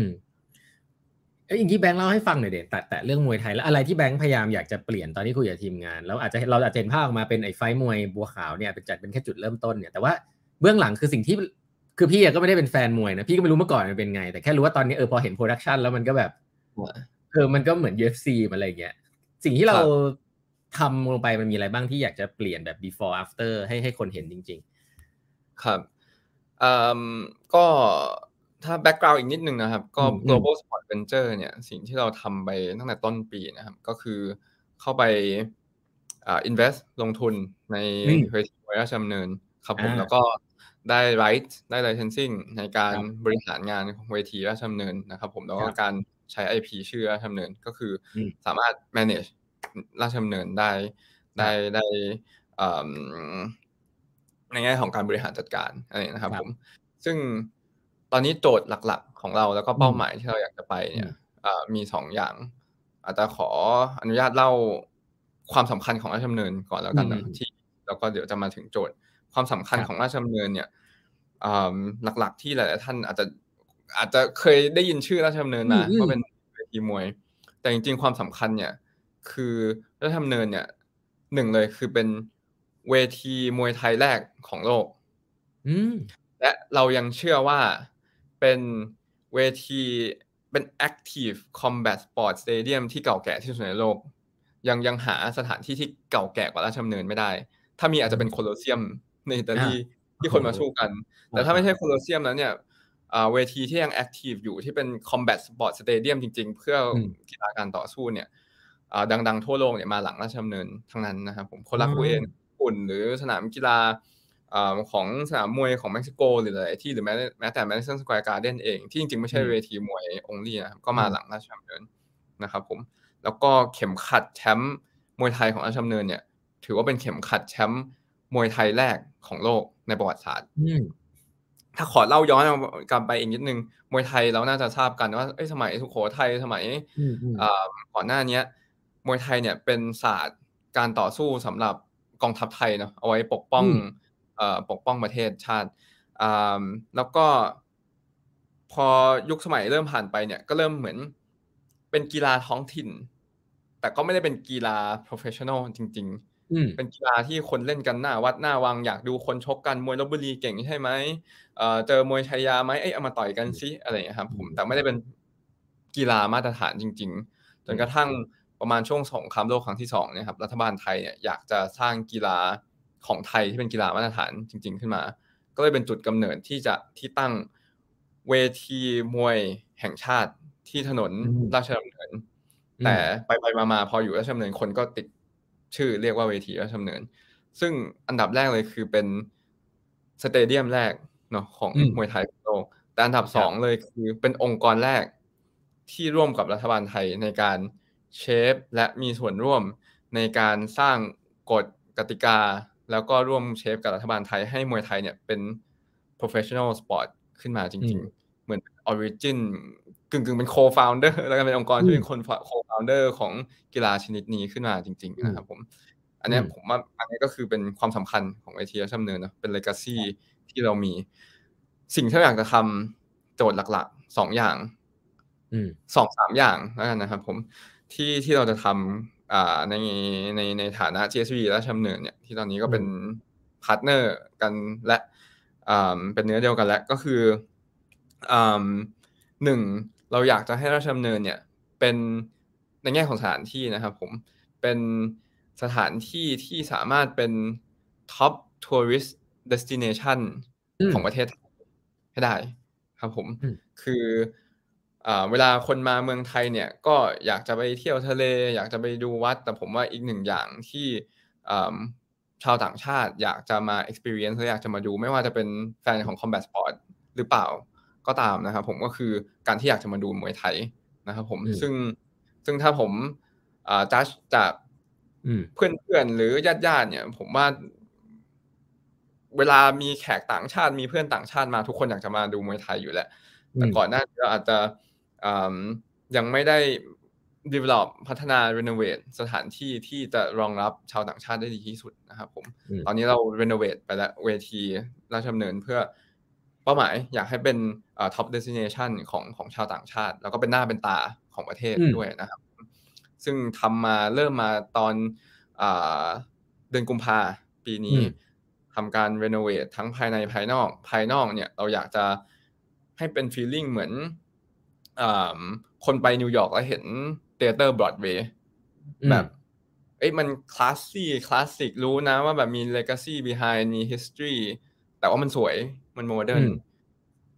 S2: เอ้ยอย่างที่แบงค์เล่าให้ฟังหน่อยเด็ดแต่แต่เรื่องมวยไทยแล้วอะไรที่แบงค์พยายามอยากจะเปลี่ยนตอนที่คุยกับทีมงาน แล้วอาจจะเราอาจจะเห็นภาพออกมาเป็นไอ้ไฟมวยบัวขาวเนี่ยเป็นจัดเป็นแค่จุดเริ่มต้นเนี่ยแต่ว่าเบื้องหลังคือสิ่งที่คือพี่ก็ไม่ได้เป็นแฟนมวยนะพี่ก็ไม่รู้เมื่อก่อนมันเป็นไง แต่แค่รู้ว่าตอนนี้เออพอเห็น production แล้วมันก็แบบเออมันก็เหมือน UFC อะไรเงี้ยสิ่งที่เรา ทำลงไปมันมีอะไรบ้างที่อยากจะเปลี่ยนแบบ before after ให้ให้คนเห็นจริง
S1: ๆ ครับอ่าก็ถ้า background อีกนิดนึงนะครับ ก็ Global Sport Ventures เนี่ย สิ่งที่เราทำไปตั้งแต่ต้นปีนะครับ ก็คือเข้าไปอ่า invest ลงทุนในเวทีราชดำเนินครับผมแล้วก็ได้ right ได้ licensing ในการบริหารงานของเวทีราชดำเนินนะครับ ผมแล้วก็การใช้ IP ชื่อราชดำเนินก็คือสามารถ manage ราชดำเนินได้ได้ได้ในแง่ของการบริหารจัดการอะไรนะครับผมซึ่งตอนนี้โจทย์หลักๆ ของเราแล้วก็เป้าหมายที่เราอยากจะไปเนี่ยมีสองอย่าง อาจจะขออนุญาตเล่าความสำคัญของราชดำเนินก่อนแล้วกันนะที่แล้วก็เดี๋ยวจะมาถึงโจทย์ ความสำคัญของราชดำเนินเนี่ยหลักๆ ที่หลายๆท่านอาจจะอาจจะเคยได้ยินชื่อราชดำเนินมาว่าเป็นเวทีมวย แต่จริงๆความสำคัญเนี่ย คือราชดำเนินเนี่ยหนึ่งเลยคือเป็นเวทีมวยไทยแรกของโลกและเรายังเชื่อว่าเป็นเวทีเป็น active combat sport stadium ที่เก่าแก่ที่สุดในโลก ยังยังหาสถานที่ที่เก่าแก่กว่าราชดำเนินไม่ได้ ถ้ามีอาจจะเป็นโคลอเซียมในอิตาลีที่คนมาสู้กัน แต่ถ้าไม่ใช่โคลอเซียมนั้นเนี่ยเวทีที่ยัง active อยู่ที่เป็น combat sport stadium จริง ๆ เพื่อกีฬาการต่อสู้เนี่ย ดัง ๆ ทั่วโลกเนี่ยมาหลังราชดำเนินทั้งนั้นนะครับผมโคลาคูเอนปุ่นหรือสนามกีฬาของสนามมวยของเม็กซิโกหรืออะไรที่หรือแม้แม้แต่ Madison Square Garden เอง ที่จริง ๆ ไม่ใช่เวทีมวย only นะครับก็มาหลังราชดำเนินนะครับผมแล้วก็เข็มขัดแชมป์มวยไทยของราชดำเนินเนี่ย ถือว่าเป็นเข็มขัดแชมป์มวยไทยแรกของโลกในประวัติศาสตร์ถ้าขอเล่าย้อนกลับไปอีกนิดนึงมวยไทยเราน่าจะทราบกันว่าสมัยสุโขทัยสมัยก่อนหน้านี้ มวยไทยเนี่ยเป็นศาสตร์การต่อสู้สำหรับกองทัพไทยเนาะเอาไว้ปกป้องปกป้องประเทศชาติแล้วก็ พอยุคสมัยเริ่มผ่านไปเนี่ย ก็เริ่มเหมือนเป็นกีฬาท้องถิ่น แต่ก็ไม่ได้เป็นกีฬา professional จริง ๆ เป็นกีฬาที่คนเล่นกันหน้า วัดหน้าวังอยากดูคนชกกันมวยลบบุรีเก่งใช่ไหมเอ่อเจอมวยชัยยาไหมเอ้ยเอามาต่อยกันซิอะไรอย่างนี้ครับผมแต่ไม่ได้เป็นกีฬามาตรฐานจริง ๆ จนกระทั่ง ประมาณช่วงสงครามโลกครั้งที่สองเนี่ยครับรัฐบาลไทยเนี่ยอยากจะสร้างกีฬาของไทยที่เป็นกีฬามาตรฐานจริง ๆ ขึ้นมา ก็เลยเป็นจุดกำเนิดที่จะที่ตั้งเวทีมวยแห่งชาติที่ถนนราชดำเนิน แต่ไปไปมาๆพออยู่ราชดำเนินคนก็ติดชื่อเรียกว่าเวทีราชดำเนิน ซึ่งอันดับแรกเลยคือเป็นสเตเดียมแรกเนาะของมวยไทยโลกแต่อันดับสองเลยคือเป็นองค์กรแรกที่ร่วมกับรัฐบาลไทยในการ เชฟและมีส่วนร่วมในการสร้างกฎกติกา แล้วก็ร่วมเชฟกับรัฐบาลไทยให้มวยไทยเนี่ยเป็น professional sport ขึ้นมาจริง ๆ เหมือน origin กึ่งกึ่งเป็น co-founder แล้วก็เป็นองค์กรที่เป็นคน co-founder ของกีฬาชนิดนี้ขึ้นมาจริง ๆ นะครับผม อันนี้ผมว่าอันนี้ก็คือเป็นความสำคัญของไอทีชัมเนินนะเป็น legacy ที่เรามี สิ่งที่เราอยากจะทำโจทย์หลักๆสองอย่างสองสามอย่างแล้วกันนะครับผม ที่ที่เราจะทำอ่าในในในฐานะ GSV และราชดำเนินเนี่ยที่ตอนนี้ก็เป็น partner กันและอ่าเป็นเนื้อเดียวกันแล้วก็คืออ่าหนึ่งเราอยากจะให้ราชดำเนินเนี่ยเป็นในแง่ของสถานที่นะครับผมเป็นสถานที่ที่สามารถเป็น top tourist destination ของประเทศให้ได้ครับผม คือ เวลาคนมาเมืองไทยเนี่ยก็อยากจะไปเที่ยวทะเล อยากจะไปดูวัด แต่ผมว่าอีกหนึ่งอย่างที่ชาวต่างชาติอยากจะมา experience อยากจะมาดู ไม่ว่าจะเป็นแฟนของ combat sport หรือเปล่าก็ตามนะครับผมก็คือการที่อยากจะมาดูมวยไทยนะครับผมซึ่งซึ่งถ้าผมจัดจากเพื่อนๆหรือญาติๆเนี่ย ผมว่า เวลามีแขกต่างชาติมีเพื่อนต่างชาติมาทุกคนอยากจะมาดูมวยไทยอยู่แล้วแต่ก่อนหน้านี้เราอาจจะ ยังไม่ได้ develop พัฒนา renovate สถานที่ที่จะรองรับชาวต่างชาติได้ดีที่สุดนะครับผม ตอนนี้เรา renovate ไปแล้วเวทีราชดำเนินเพื่อเป้าหมายอยากให้เป็น top destination ของของชาวต่างชาติ แล้วก็เป็นหน้าเป็นตาของประเทศด้วยนะครับ ซึ่งทำมาเริ่มมาตอนเดือนกุมภาปีนี้ทำการ renovate ทั้งภายในภายนอก ภายนอกเนี่ยเราอยากจะให้เป็น feeling เหมือน คนไปนิวยอร์กแล้วเห็น theater Broadway แบบเอ้ยมัน classy คลาสสิกรู้นะว่าแบบมี legacy behind มี history แต่ว่ามันสวยมัน modern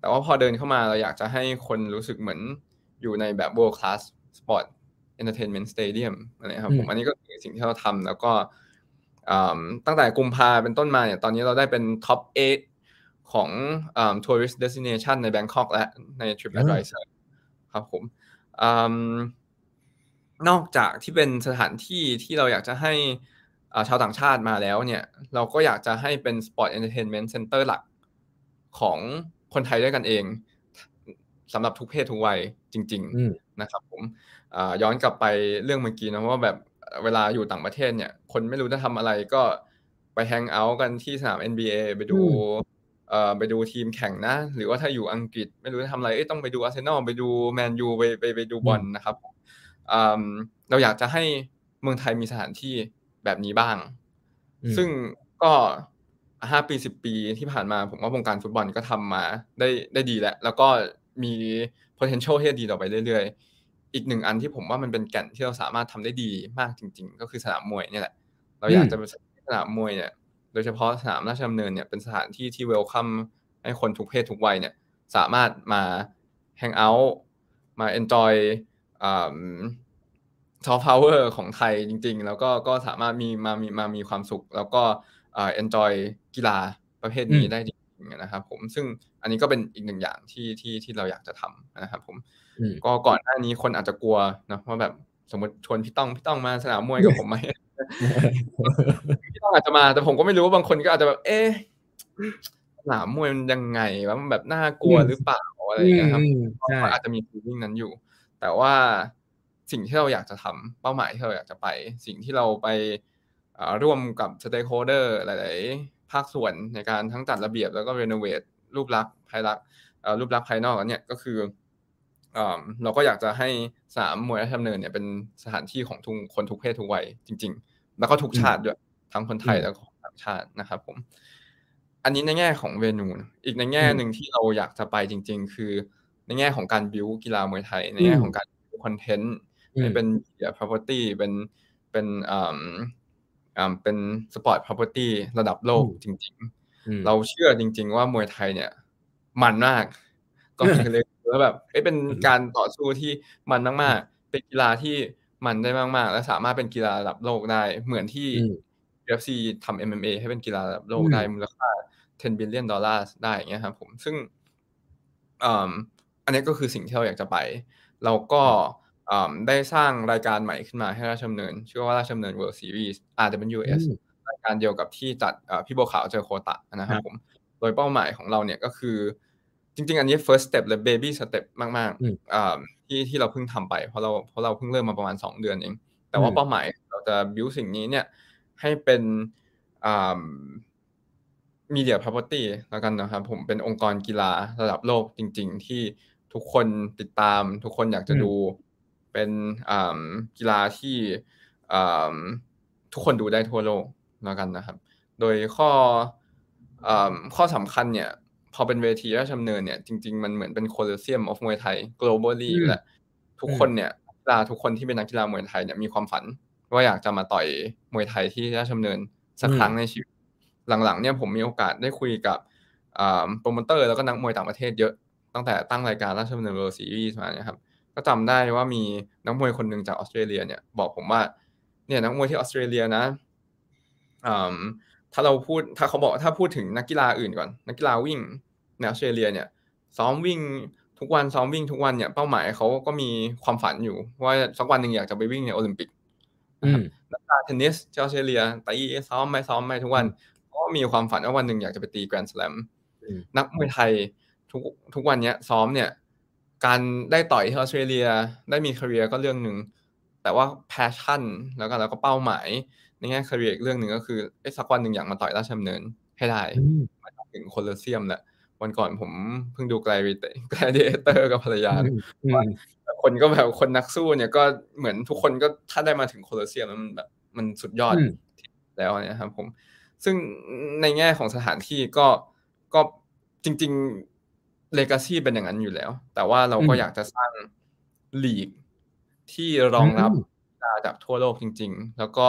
S1: แต่ว่าพอเดินเข้ามาเราอยากจะให้คนรู้สึกเหมือนอยู่ในแบบ world class sport entertainment stadium อะไรครับผมอันนี้ก็คือสิ่งที่เราทำแล้วก็ตั้งแต่กุมภาเป็นต้นมาเนี่ยตอนนี้เราได้เป็น top 8 ของ tourist destination ใน Bangkok และใน TripAdvisor ครับผมนอกจากที่เป็นสถานที่ที่เราอยากจะให้ชาวต่างชาติมาแล้วเนี่ย เราก็อยากจะให้เป็น Sport Entertainment Center หลักของคนไทยด้วยกันเองสำหรับทุกเพศทุกวัยจริง ๆนะครับ ผมย้อนกลับไปเรื่องเมื่อกี้นะว่าแบบเวลาอยู่ต่างประเทศเนี่ย คนไม่รู้จะทำอะไรก็ไปแฮงเอาท์กันที่สนาม NBA ไปดูเอ่อ ไปดูทีมแข่งนะ หรือว่าถ้าอยู่อังกฤษไม่รู้จะทำอะไรเอ้ต้องไปดูอาร์เซนอลไปดูแมนยูไปไปไปดูบอลนะครับเราอยากจะให้เมืองไทยมีสถานที่แบบนี้บ้าง ซึ่งก็ห้าปีสิบปีที่ผ่านมาผมว่าวงการฟุตบอลก็ทำมาได้ได้ดีแล้ว แล้วก็มี potential ที่ดีต่อไปเรื่อยๆ อีกหนึ่งอันที่ผมว่ามันเป็นแก่นที่เราสามารถทำได้ดีมากจริง ๆ ก็คือสนามมวยนี่แหละ เราอยากจะเป็นสนามมวยเนี่ย โดยเฉพาะสนามราชดำเนินเนี่ยเป็นสถานที่ที่เวลคัมให้คนทุกเพศทุกวัยเนี่ยสามารถมาhang out มา enjoy ซอฟต์พาวเวอร์ของไทยจริง ๆ แล้วก็ก็สามารถมีมามีมามีความสุข แล้วก็ enjoy กีฬาประเภทนี้ได้จริงๆนะครับผมซึ่งอันนี้ก็เป็นอีกหนึ่งอย่างที่ที่ที่เราอยากจะทำนะครับผมก็ก่อนหน้านี้คนอาจจะกลัวนะว่าแบบสมมติชวนพี่ต้องพี่ต้องมาสนามมวยกับผมไหม พี่ต้องอาจจะมา แต่ผมก็ไม่รู้ว่าบางคนก็อาจจะแบบ เอ๊ะสนามมวยมันยังไงว่ามันแบบน่ากลัวหรือเปล่าอะไรอย่างเงี้ยครับอาจจะมี feeling นั้นอยู่ แต่ว่าสิ่งที่เราอยากจะทำเป้าหมายที่เราอยากจะไป สิ่งที่เราไปร่วมกับ stakeholder หลาย ๆ ภาคส่วนในการทั้งจัดระเบียบแล้วก็ renovate รูปลักษณ์ภายลักษณ์รูปลักษณ์ภายนอกเนี่ยก็คือเราก็อยากจะให้สนามมวยราชดำเนินเนี่ยเป็นสถานที่ของทุกคนทุกเพศทุกวัยจริงๆ แล้วก็ทุกชาติด้วยทั้งคนไทยแล้วก็ต่างชาตินะครับผม อันนี้ในแง่ของเวนูอีกในแง่หนึ่งที่เราอยากจะไปจริง ๆ คือในแง่ของการบิวกีฬามวยไทย ในแง่ของการคอนเทนต์เป็นเดีย property เป็นเป็นอ่าอ่าเป็นสปอร์ต property ระดับโลกจริง ๆ เราเชื่อจริง ๆ ว่ามวยไทยเนี่ย มันมาก ก็เลยแล้วแบบเป็นการต่อสู้ที่มันมากๆเป็นกีฬาที่ มันได้มากๆ และสามารถเป็นกีฬาระดับโลกได้ เหมือนที่ UFC ทำ MMA ให้เป็นกีฬาระดับโลกได้มูลค่า 10 billion ดอลลาร์ได้อย่างเงี้ยครับผมซึ่งอันนี้ก็คือสิ่งที่เราอยากจะไป เราก็ได้สร้างรายการใหม่ขึ้นมาให้ราชดำเนิน ชื่อว่าราชดำเนิน World Series RWS รายการเดียวกับที่จัดพี่โบขาวเจอโคตะนะครับผม โดยเป้าหมายของเราเนี่ยก็คือ จริง ๆ อันนี้ first step เลย baby step มากๆที่ที่เราเพิ่งทำไป เพราะเราเพราะเราเพิ่งเริ่มมาประมาณ 2 เดือนเอง แต่ว่าเป้าหมายเราจะ build สิ่งนี้เนี่ยให้เป็นมีเดียพาร์ p ตี้แล้วกันนะครับผมเป็นองค์กรกีฬาระดับโลกจริง ๆ ที่ทุกคนติดตาม ทุกคนอยากจะดูเป็นกีฬาที่ทุกคนดูได้ทั่วโลกแล้วกันนะครับ โดยข้อข้อสำคัญเนี่ย พอเป็นเวทีราชดำเนินเนี่ยจริง ๆ มันเหมือนเป็น Colosseum of มวยไทย globally แหละทุกคนเนี่ยกีฬาทุกคนที่เป็นนักกีฬามวยไทยเนี่ยมีความฝัน ว่าอยากจะมาต่อยมวยไทยที่ราชดำเนินสักครั้งในชีวิต หลังๆเนี่ยผมมีโอกาสได้คุยกับโปรโมเตอร์แล้วก็นักมวยต่างประเทศเยอะตั้งแต่ตั้งรายการราชดำเนิน World Series มาเนี่ยครับก็จำได้ว่ามีนักมวยคนหนึ่งจากออสเตรเลียเนี่ยบอกผมว่า เนี่ยนักมวยที่ออสเตรเลียนะ ถ้าเราพูดถ้าเขาบอกถ้าพูดถึงนักกีฬาอื่นก่อน นักกีฬาวิ่งในออสเตรเลียเนี่ยซ้อมวิ่งทุกวันซ้อมวิ่งทุกวันเนี่ยเป้าหมายเขาก็มีความฝันอยู่ ว่าสักวันหนึ่งอยากจะไปวิ่งในโอลิมปิกนักกีฬาเทนนิสที่ออสเตรเลียตีซ้อมไม่ซ้อมไม่ทุกวันก็มีความฝันว่าวันหนึ่งอยากจะไปตีแกรนด์สแลมนักมวยไทยทุกทุกวันนี้ซ้อมเนี่ย การได้ต่อยที่ออสเตรเลียได้มี career ก็เรื่องหนึ่งแต่ว่า passion แล้วก็แล้วก็เป้าหมาย ในแง่ career อีกเรื่องหนึ่งก็คือไอ้สักวันหนึ่งอยากมาต่อยราชดำเนินให้ได้มาถึงโคลอเซียมแหละวันก่อนผมเพิ่งดู Gladiator กับภรรยาคนก็แบบคนนักสู้เนี่ยก็เหมือนทุกคนก็ถ้าได้มาถึงโคลอเซียมมันแบบมันสุดยอดแล้วเนี่ยครับผม ซึ่งในแง่ของสถานที่ก็ก็จริง ๆ legacy เป็นอย่างนั้นอยู่แล้ว แต่ว่าเราก็อยากจะสร้างลีกที่รองรับกีฬาจากทั่วโลกจริง ๆ แล้วก็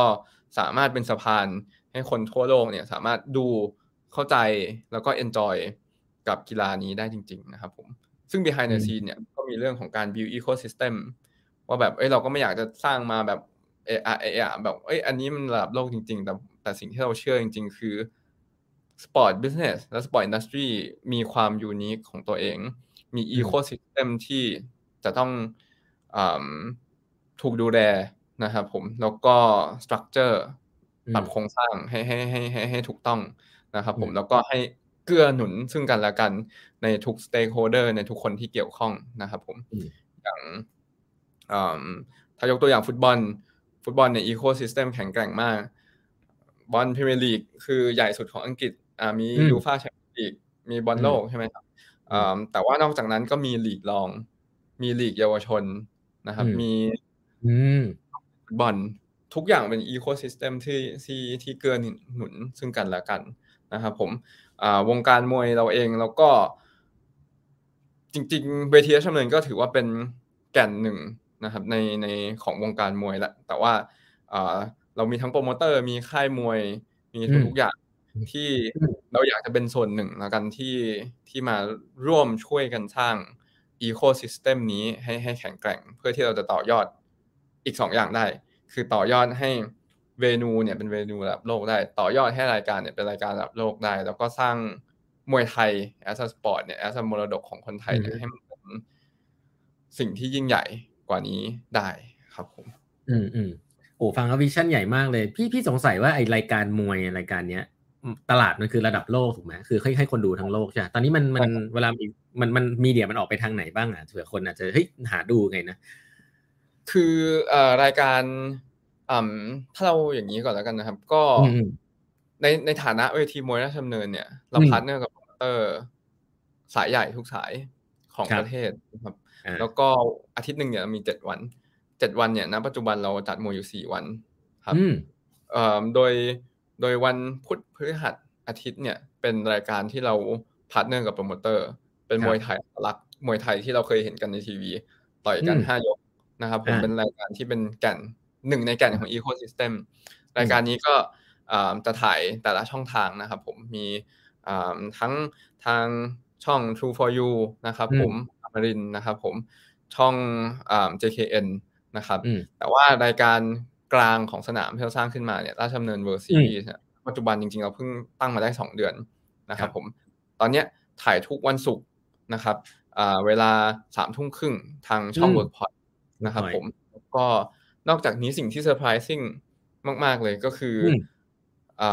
S1: สามารถเป็นสะพานให้คนทั่วโลกเนี่ยสามารถดูเข้าใจแล้วก็ enjoy กับกีฬานี้ได้จริง ๆ นะครับผม ซึ่ง behind the scene เนี่ยก็มีเรื่องของการ build ecosystem ว่าแบบเอ้ยเราก็ไม่อยากจะสร้างมาแบบเออเออแบบเอ้ยอันนี้มันระดับโลกจริง ๆ แต่แต่สิ่งที่เราเชื่อจริง ๆ คือ sport business และ sport industry มีความ unique ของตัวเอง มี ecosystem ที่จะต้องอถูกดูแล นะครับผมแล้วก็ structure ปรับโครงสร้างให้ให้ให้ให้ให้ถูกต้องนะครับผมแล้วก็ให้เกื้อหนุนซึ่งกันและกันในทุก stakeholder ในทุกคนที่เกี่ยวข้องนะครับผมอย่างถ้ายกตัวอย่างฟุตบอล ฟุตบอลใน ecosystem แข็งแกร่งมากบอลพรีเมียร์ลีกคือใหญ่สุดของอังกฤษอ่ามียูฟ่าแชมเปี้ยนลีกมีบอลโลกใช่ไหมครับอ่าแต่ว่านอกจากนั้นก็มีลีกรอง มีลีกเยาวชนนะครับ มี บอลทุกอย่างเป็น ecosystem ที่ที่ที่เกื้อหนุนซึ่งกันและกันนะครับผมอ่าวงการมวยเราเองเราก็ จริงๆเวทีราชดำเนินก็ถือว่าเป็นแก่นหนึ่งนะครับในในของวงการมวยแหละแต่ว่าอ่าเรามีทั้งโปรโมเตอร์ มีค่ายมวย มีทุกอย่างที่เราอยากจะเป็นส่วนหนึ่งแล้วกันที่ที่มาร่วมช่วยกันสร้าง ecosystem นี้ให้ให้แข็งแกร่ง เพื่อที่เราจะต่อยอด อีกสองอย่างได้ คือต่อยอดให้เวนูเนี่ยเป็นเวนูระดับโลกได้ ต่อยอดให้รายการเนี่ยเป็นรายการระดับโลกได้ แล้วก็สร้างมวยไทย as sport เนี่ย as มรดกของคนไทยเนี่ยให้มันเป็นสิ่งที่ยิ่งใหญ่กว่านี้ได้ครับผม
S2: อืมอืมโอ้ฟังแล้ว vision ใหญ่มากเลย พี่พี่สงสัยว่าไอรายการมวยรายการเนี้ยตลาดมันคือระดับโลกถูกไหมคือให้ให้คนดูทั้งโลกใช่ตอนนี้มันมันเวลามีมันมัน media มันออกไปทางไหนบ้างอะเผื่อคนอาจจะเฮ้ยหาดูไงนะ
S1: คือเอ่อรายการอ่าถ้าเราอย่างนี้ก่อนแล้วกันนะครับ ก็ในในฐานะเวทีมวยราชดำเนินเนี่ย เรา partner กับโปรโมเตอร์สายใหญ่ทุกสายของประเทศนะครับ แล้วก็อาทิตย์หนึ่งเนี่ยมีเจ็ดวันเจ็ดวันเนี่ยณปัจจุบันเราจัดมวยอยู่สี่วันครับเอ่อโดยโดยวันพุธพฤหัสอาทิตย์เนี่ยเป็นรายการที่เรา partner กับโปรโมเตอร์ เป็นมวยไทยลักมวยไทยที่เราเคยเห็นกันในทีวี ต่อยกันห้ายก นะครับผมเป็นรายการที่เป็นแก่นหนึ่งในแก่นของอีโคซิสเต็มรายการนี้ก็จะถ่ายแต่ละช่องทางนะครับผมมีทั้งทางช่อง True for You นะครับผมอมรินนะครับผมช่อง JKN นะครับแต่ว่ารายการกลางของสนามที่เราสร้างขึ้นมาเนี่ยราชดำเนินเวอร์ซีรีส์ปัจจุบันจริงๆ เราเพิ่งตั้งมาได้สองเดือนนะครับผมตอนนี้ถ่ายทุกวันศุกร์นะครับเวลาสามทุ่มครึ่งทางช่อง Workpoint นะครับผมก็นอกจากนี้สิ่งที่เซอร์ไพรส์ซิ่งมาก ๆ เลยก็คืออ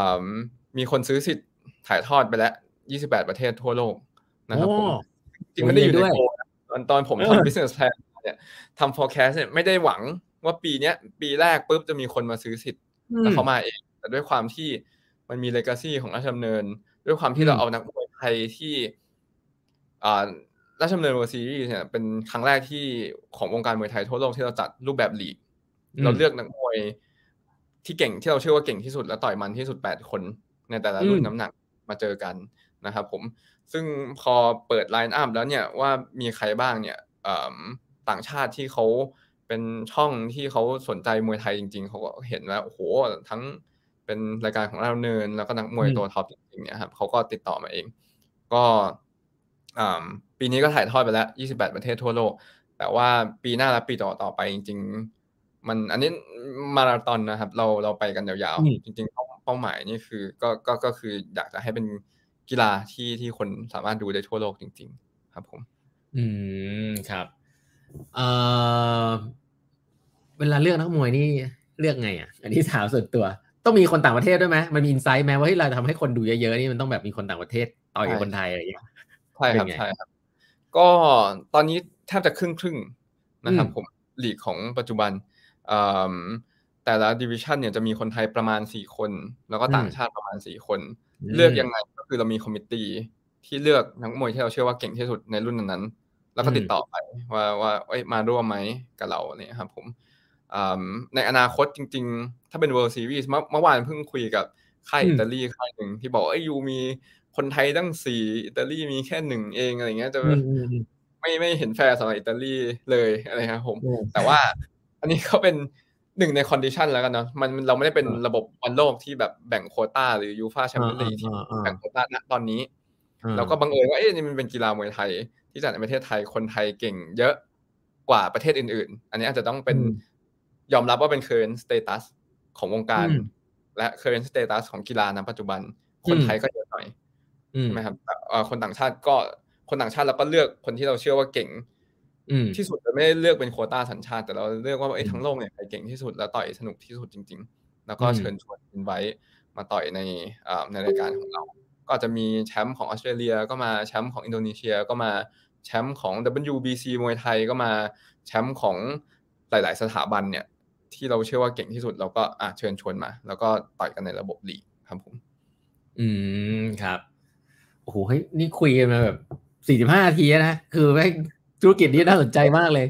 S1: มีคนซื้อสิทธิ์ถ่ายทอดไปแล้ว 28 ประเทศทั่วโลกนะครับผมจริงไม่ได้อยู่ในโพตอนตอนผมทำ business plan เนี่ยทำ forecast เนี่ยไม่ได้หวังว่าปีเนี้ย ปีแรกปุ๊บจะมีคนมาซื้อสิทธิ์แล้วเขามาเอง แต่ด้วยความที่มันมี legacy ของราชดำเนิน ด้วยความที่เราเอานักมวยไทยที่อ่า ราชดำเนิน World Series เนี่ยเป็นครั้งแรกที่ของวงการมวยไทยทั่วโลกที่เราจัดรูปแบบลีก เราเลือกนักมวยที่เก่งที่เราเชื่อว่าเก่งที่สุดและต่อยมันที่สุดแปดคนในแต่ละรุ่นน้ำหนักมาเจอกันนะครับผมซึ่งพอเปิด lineup แล้วเนี่ยว่ามีใครบ้างเนี่ยต่างชาติที่เขาเป็นช่องที่เขาสนใจมวยไทยจริง ๆ เขาก็เห็นว่าโอ้โหทั้งเป็นรายการของเราเนิน แล้วก็นักมวยตัวท็อปจริงๆเนี่ยครับเขาก็ติดต่อมาเอง ก็ ปีนี้ก็ถ่ายทอดไปแล้ว 28 ประเทศทั่วโลก แต่ว่าปีหน้าและปีต่อต่อไปจริง ๆ มันอันนี้มาราธอนนะครับ เราเราไปกันยาวๆ จริงๆเป้าหมายนี่คือก็ก็ก็คืออยากจะให้เป็นกีฬาที่ที่คนสามารถดูได้ทั่วโลกจริง ๆ ครับผม
S2: อืมครับเอ่อเวลาเลือกนักมวยนี่เลือกไงอะ อันนี้ถามส่วนตัว ต้องมีคนต่างประเทศด้วยไหมมันมี insight ไหมว่าที่เราทำให้คนดูเยอะๆนี่มันต้องแบบมีคนต่างประเทศต่อยกับคนไทยอะไรอย่างเงี้ย
S1: ใช่ครับใช่ครับ ก็ตอนนี้แทบจะครึ่งครึ่งนะครับผมลีกของปัจจุบันแต่ละ division เนี่ยจะมีคนไทยประมาณสี่คน แล้วก็ต่างชาติประมาณสี่คน เลือกยังไงก็คือเรามี committee ที่เลือกนักมวยที่เราเชื่อว่าเก่งที่สุดในรุ่นนั้น แล้วก็ติดต่อไปว่าว่าเอ้ยมาร่วมไหมกับเราเนี่ยครับผมในอนาคตจริง ๆ ถ้าเป็น World Series เมื่อวานเพิ่งคุยกับค่ายอิตาลีค่ายหนึ่งที่บอกไอ้ you มี คนไทยตั้งสี่อิตาลีมีแค่หนึ่งเองอะไรเงี้ยจะไม่ไม่เห็นแฟร์สำหรับอิตาลีเลยอะไรครับผม แต่ว่าอันนี้เขาเป็นหนึ่งใน condition แล้วกันเนาะมันเราไม่ได้เป็นระบบบอลโลกที่แบบแบ่งโควตา หรือยูฟาแชมเปี้ยนลีกที่แบ่งโคต้าณตอนนี้เราก็บังเอิญว่าเอ๊ะนี่มันเป็นกีฬามวยไทย ที่จัดในประเทศไทยคนไทยเก่งเยอะกว่าประเทศอื่น ๆ อันนี้อาจจะต้องเป็นยอมรับว่าเป็น current status ของวงการ และ current status ของกีฬาณปัจจุบัน คนไทยก็เยอะหน่อย ใช่ไหมครับคนต่างชาติก็คนต่างชาติเราก็เลือกคนที่เราเชื่อว่าเก่งที่สุดเราไม่ได้เลือกเป็นโคต้าสัญชาติ แต่เราเลือกว่าไอ้ทั้งโลกเนี่ยใครเก่งที่สุดแล้วต่อยสนุกที่สุดจริง ๆ แล้วก็เชิญชวนอินไว้มาต่อยในในรายการของเรา ก็จะมีแชมป์ของออสเตรเลียก็มาแชมป์ของอินโดนีเซียก็มาแชมป์ของ WBC มวยไทยก็มาแชมป์ของหลาย ๆ สถาบันเนี่ย ที่เราเชื่อว่าเก่งที่สุดเราก็อะเชิญชวนมา แล้วก็ต่อยกันในระบบลีกครับผม
S2: อืมครับ โอ้โหเฮ้ยนี่คุยกันมาแบบสี่สิบห้านาทีนะคือแม่ธุรกิจนี้น่าสนใจมากเลย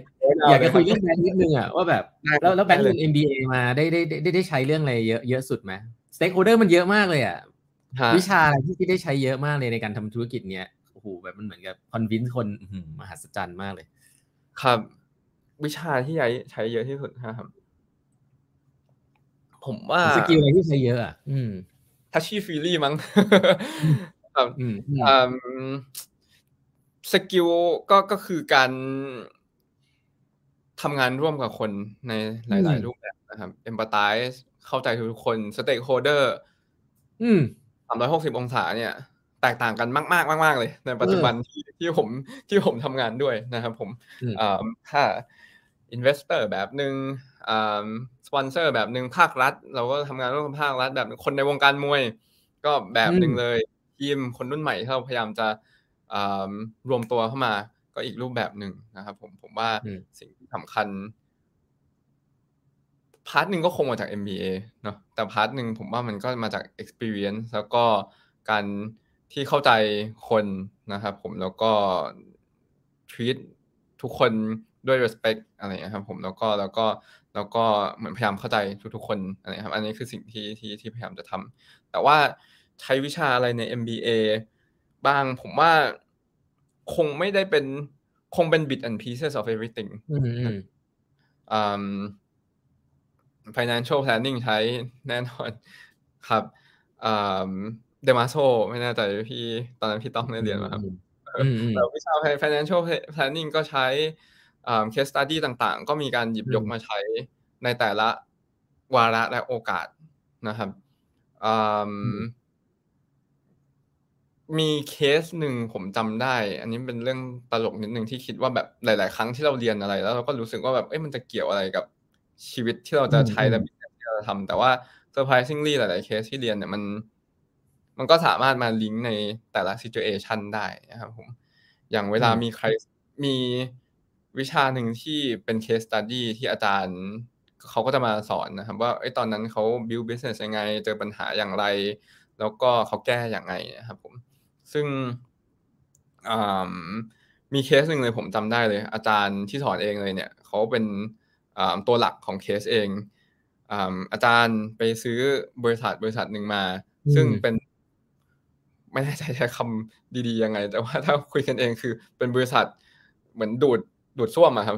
S2: อยากจะคุยเรื่องแบงค์นิดนึงอะว่าแบบแล้วแล้วแบงค์เรียน MBA มาได้ได้ได้ได้ใช้เรื่องอะไรเยอะเยอะสุดไหม stakeholder มันเยอะมากเลยอะวิชาอะไรที่ที่ได้ใช้เยอะมากเลยในการทำธุรกิจเนี้ยโอ้โหแบบมันเหมือนกับ convince คนมหัศจรรย์มากเลย
S1: ครับ วิชาที่ใช้ใช้เยอะที่สุดครับผมว่า
S2: skill อะไรที่ใช้เยอะอะอืม
S1: touchy feely มั้ง skillก็ก็คือการทำงานร่วมกับคนในหลาย ๆ รูปแบบนะครับ empathize เข้าใจทุกคน stakeholder สามร้อยหกสิบองศาเนี่ย แตกต่างกันมากๆมากๆเลย ในปัจจุบันที่ที่ผมที่ผมทำงานด้วยนะครับผมถ้า investor แบบหนึ่งสปอนเซอร์แบบหนึ่งภาครัฐ เราก็ทำงานร่วมกับภาครัฐแบบคนในวงการมวย ก็แบบหนึ่งเลย ทีมคนรุ่นใหม่ที่เราพยายามจะรวมตัวเข้ามา ก็อีกรูปแบบหนึ่งนะครับ ผมผมว่าสิ่งที่สำคัญ part หนึ่งก็คงมาจาก MBA เนาะแต่ part หนึ่งผมว่ามันก็มาจาก experience แล้วก็การที่เข้าใจคนนะครับ ผมแล้วก็ treat ทุกคนด้วย respect อะไรนะครับ ผมแล้วก็แล้วก็แล้วก็เหมือนพยายามเข้าใจทุกๆคนอะไรครับ อันนี้คือสิ่งที่ที่ที่พยายามจะทำแต่ว่า ใช้วิชาอะไรใน MBA บ้างผมว่าคงไม่ได้เป็นคงเป็น bit and pieces of everything
S2: อืม
S1: financial planning ใช้แน่นอนครับเดมาโซไม่แน่ใจพี่ตอนนั้นพี่ต้องได้เรียนมาครับแต่วิชา financial planning ก็ใช้ case study ต่างๆ ก็มีการหยิบยกมาใช้ในแต่ละวาระและโอกาสนะครับ มีเคสหนึ่งผมจำได้ อันนี้เป็นเรื่องตลกนิดนึงที่คิดว่าแบบหลาย ๆ ครั้งที่เราเรียนอะไร แล้วเราก็รู้สึกว่าแบบเอ้ยมันจะเกี่ยวอะไรกับชีวิตที่เราจะใช้และที่เราทำแต่ว่า surprisingly หลาย ๆ เคสที่เรียนเนี่ยมัน มันก็สามารถมาลิงก์ในแต่ละ situation ได้นะครับผม อย่างเวลามีใครมีวิชาหนึ่งที่เป็น case study ที่อาจารย์เขาก็จะมาสอนนะครับ ว่าไอ้ตอนนั้นเขา build business ยังไง เจอปัญหาอย่างไร แล้วก็เขาแก้อย่างไงนะครับผม ซึ่งมีเคสหนึ่งเลยผมจำได้เลย อาจารย์ที่สอนเองเลยเนี่ยเขาเป็นตัวหลักของเคสเองอาจารย์ไปซื้อบริษัทบริษัทหนึ่งมา ซึ่งเป็น ไม่แน่ใจใช้คำดีๆยังไง แต่ว่าถ้าคุยกันเองคือเป็นบริษัทเหมือนดูดดูดซ่วมอะครับ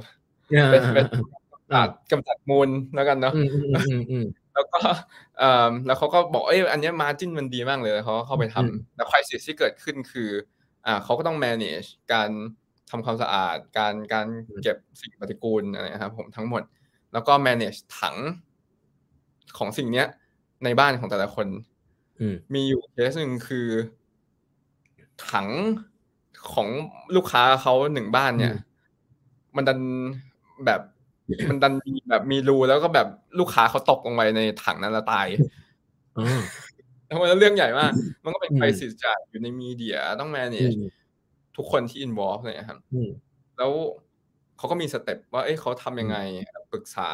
S1: เป็นเป็นกำจัดมูลแล้วกันเนาะ แล้วก็แล้วเขาก็บอกเอ้ยอันนี้มาจิ้นมันดีมากเลยเขาเข้าไปทำแต่ควายสิที่เกิดขึ้นคืออ่าเขาก็ต้อง manage การทำความสะอาด การการเก็บสิ่งปฏิกูลอะไรครับผมทั้งหมด แล้วก็ manage ถังของสิ่งเนี้ย ในบ้านของแต่ละคนมีอยู่เคสหนึ่งคือ ถังของลูกค้าเขาหนึ่งบ้านเนี่ย มันดันแบบ มันดันมีแบบมีรูแล้วก็แบบลูกค้าเขาตกลงไปในถังนั้นแล้วตายแล้วมันเรื่องใหญ่มาก มันก็เป็นไครสิสจากอยู่ในมีเดียต้อง manage ทุกคนที่ involve เลยครับแล้วเขาก็มีสเต็ปว่า เอ้ยเขาทำยังไง ปรึกษา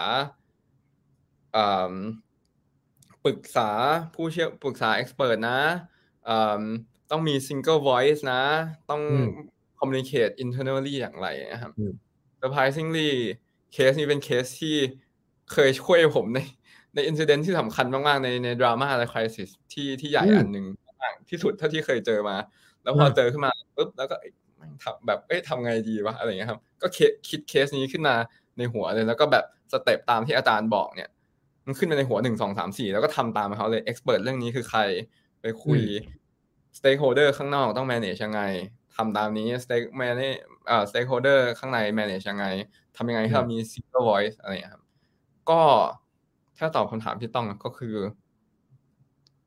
S1: ปรึกษาผู้เชี่ยวปรึกษา expert นะต้องมี single voice นะ ต้อง communicate internally อย่างไรนะครับ surprisingly case นี้เป็นเคสที่เคยช่วยผมในใน incident ที่สำคัญมากๆในในดราม่าและ crisis ที่ที่ใหญ่อันหนึ่งที่สุดเท่าที่เคยเจอมา แล้วพอเจอขึ้นมาปุ๊บแล้วก็ทำแบบเอ้ยทำไงดีวะอะไรเงี้ยครับ ก็คิดเคสนี้ขึ้นมาในหัวเลย แล้วก็แบบ step ตามที่อาจารย์บอกเนี่ย มันขึ้นมาในหัวหนึ่งสองสามสี่แล้วก็ทำตามเขาเลย expert เรื่องนี้คือใครไปคุย stakeholder ข้างนอกต้อง manage ยังไงทำตามนี้ stake manage เอ่อ stakeholder ข้างใน manage ยังไงทำยังไงให้เรามี single voice อะไรครับ ก็ถ้าตอบคำถามที่ต้องก็คือ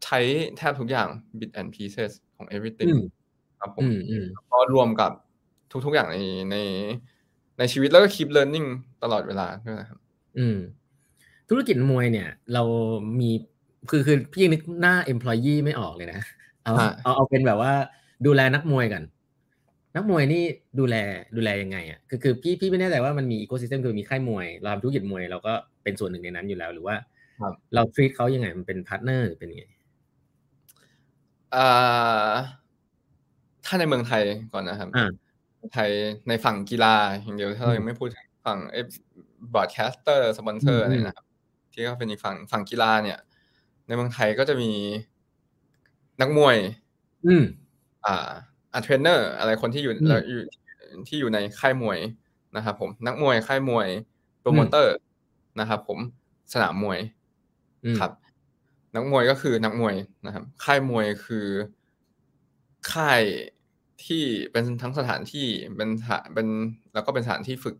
S1: ใช้แทบทุกอย่าง bit and pieces ของ everything ครับผมก็รวมกับทุกๆอย่างในในในชีวิตแล้วก็ keep learning ตลอดเวลาด้วยนะครับ
S2: อืม ธุรกิจมวยเนี่ย เรามีคือคือพี่นึกหน้า employee ไม่ออกเลยนะ เอาเอาเอาเป็นแบบว่าดูแลนักมวยกัน นักมวยนี่ดูแลดูแลยังไงอะคือคือพี่พี่ไม่แน่ใจว่ามันมีอีโคซิสเต็มคือมีค่ายมวย เราทำธุรกิจมวยเราก็เป็นส่วนหนึ่งในนั้นอยู่แล้ว หรือว่าเรา treat เขายังไงมันเป็น partner หรือเป็นยังไง
S1: อ่าถ้าในเมืองไทยก่อนนะครับไทยในฝั่งกีฬาอย่างเดียวถ้าเรายังไม่พูดถึงฝั่งเอฟ broadcaster สปอนเซอร์อะไรนะครับ ที่ก็เป็นอีกฝั่งฝั่งกีฬาเนี่ย ในเมืองไทยก็จะมีนักมวย
S2: อืม
S1: อ่าอ่า เทรนเนอร์อะไรคนที่อยู่อยู่ที่อยู่ในค่ายมวยนะครับผมนักมวยค่ายมวยโปรโมเตอร์นะครับผมสนามมวยครับ นักมวยก็คือนักมวยนะครับ ค่ายมวยคือค่ายที่เป็นทั้งสถานที่เป็นสถานเป็นแล้วก็เป็นสถานที่ฝึก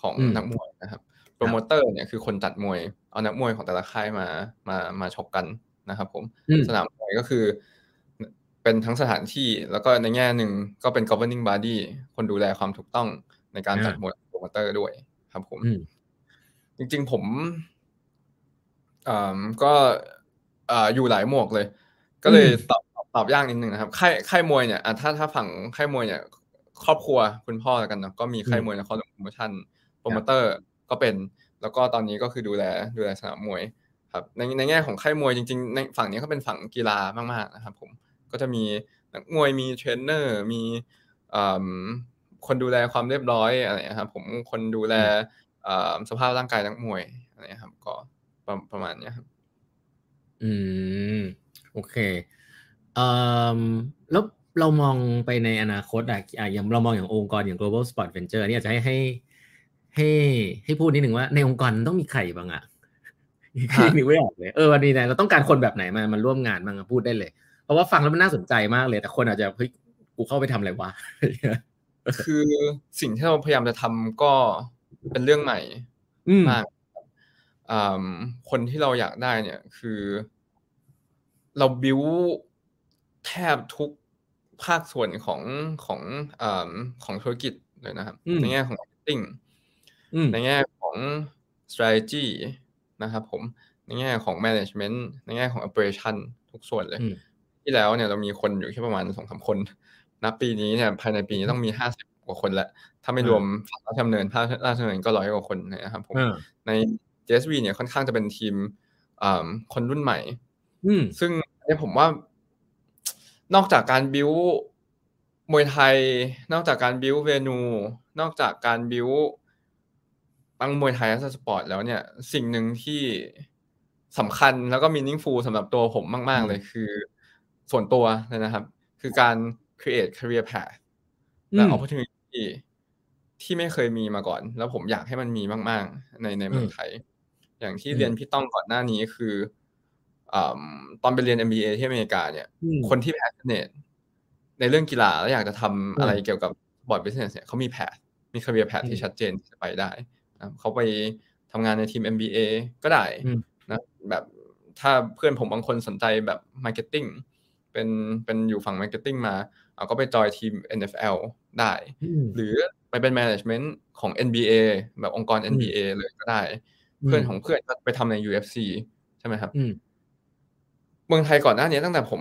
S1: ของนักมวยนะครับโปรโมเตอร์เนี่ยคือคนจัดมวยเอานักมวยของแต่ละค่ายมามามาชกกันนะครับ ผมสนามมวยก็คือ เป็นทั้งสถานที่แล้วก็ในแง่หนึ่งก็เป็น governing body คนดูแลความถูกต้องในการจัดมวยโปรโมเตอร์ด้วยครับผม จริงๆผมก็อยู่หลายหมวกเลย ก็เลยตอบตอบยากนิดนึงนะครับค่ายค่ายมวยเนี่ยถ้าถ้าฝั่งค่ายมวยเนี่ย ครอบครัวคุณพ่อแล้วกันเนาะก็มีค่ายมวยนครหลวงโปรโมชั่นโปรโมเตอร์ก็เป็น แล้วก็ตอนนี้ก็คือดูแลดูแลสนามมวย ครับ ในในแง่ของค่ายมวยจริงๆในฝั่งนี้ก็เป็นฝั่งกีฬามากๆนะครับผม ก็จะมีนักมวยมีเทรนเนอร์มีคนดูแลความเรียบร้อยอะไรครับผมคนดูแลสภาพร่างกายนักมวยอะไรครับก็ประมาณนี้ครับ
S2: อืม โอเคเอ่อแล้วเรามองไปในอนาคตอะอย่างเรามองอย่างองค์กรอย่าง Global Sport Ventures เนี่ยจะให้ให้ให้ให้พูดนิดหนึ่งว่าในองค์กรต้องมีใครบ้างอะคือนึกไม่ออกเลยเออวันนี้เนี่ยเราต้องการคนแบบไหนมามาร่วมงานบ้างพูดได้เลย เพราะว่าฟังแล้วมันน่าสนใจมากเลย แต่คนอาจจะเฮ้ยกูเข้าไปทำอะไรวะ
S1: คือสิ่งที่เราพยายามจะทำก็เป็นเรื่องใหม่มากคนที่เราอยากได้เนี่ย คือ เราบิวแทบทุกภาคส่วนของของอของธุรกิจเลยนะครับ ในแง่ของ marketing ในแง่ของ strategy นะครับผม ในแง่ของ management ในแง่ของ operation ทุกส่วนเลย ที่แล้วเนี่ยเรามีคนอยู่แค่ประมาณสองสามคนนับปีนี้เนี่ยภายในปีนี้ต้องมีห้าสิบกว่าคนแหละถ้าไม่รวมฝั่งราชดำเนินภาคราชดำเนินก็ร้อยกว่าคนนะครับผมใน JSV เนี่ยค่อนข้างจะเป็นทีมคนรุ่นใหม่ซึ่งเนี่ยผมว่านอกจากการบิวมวยไทย นอกจากการ build venue นอกจากการ build ตั้งมวยไทยและสปอร์ตแล้วเนี่ย สิ่งหนึ่งที่สำคัญแล้วก็ meaningful สำหรับตัวผมมาก ๆ เลยคือ ส่วนตัวเลยนะครับ คือการ create career path และ opportunity ที่ไม่เคยมีมาก่อน แล้วผมอยากให้มันมีมาก ๆ ในในเมืองไทย อย่างที่เรียนพี่ต้องก่อนหน้านี้คือตอนไปเรียน MBA ที่อเมริกาเนี่ย คนที่ passionate ในเรื่องกีฬาแล้วอยากจะทำอะไรเกี่ยวกับ sport business เนี่ยเขามี path มี career path ที่ชัดเจนจะไปได้เขาไปทำงานในทีม MBA ก็ได้นะแบบถ้าเพื่อนผมบางคนสนใจแบบ Marketing เป็นเป็นอยู่ฝั่ง Marketing มาเอาก็ไปจอยทีม NFL ได้ หรือไปเป็น Management ของ NBA แบบองค์กร NBA เลยก็ได้ เพื่อนของเพื่อนก็ไปทำใน UFC ใช่ไหมครับเมืองไทยก่อนหน้านี้ตั้งแต่ผม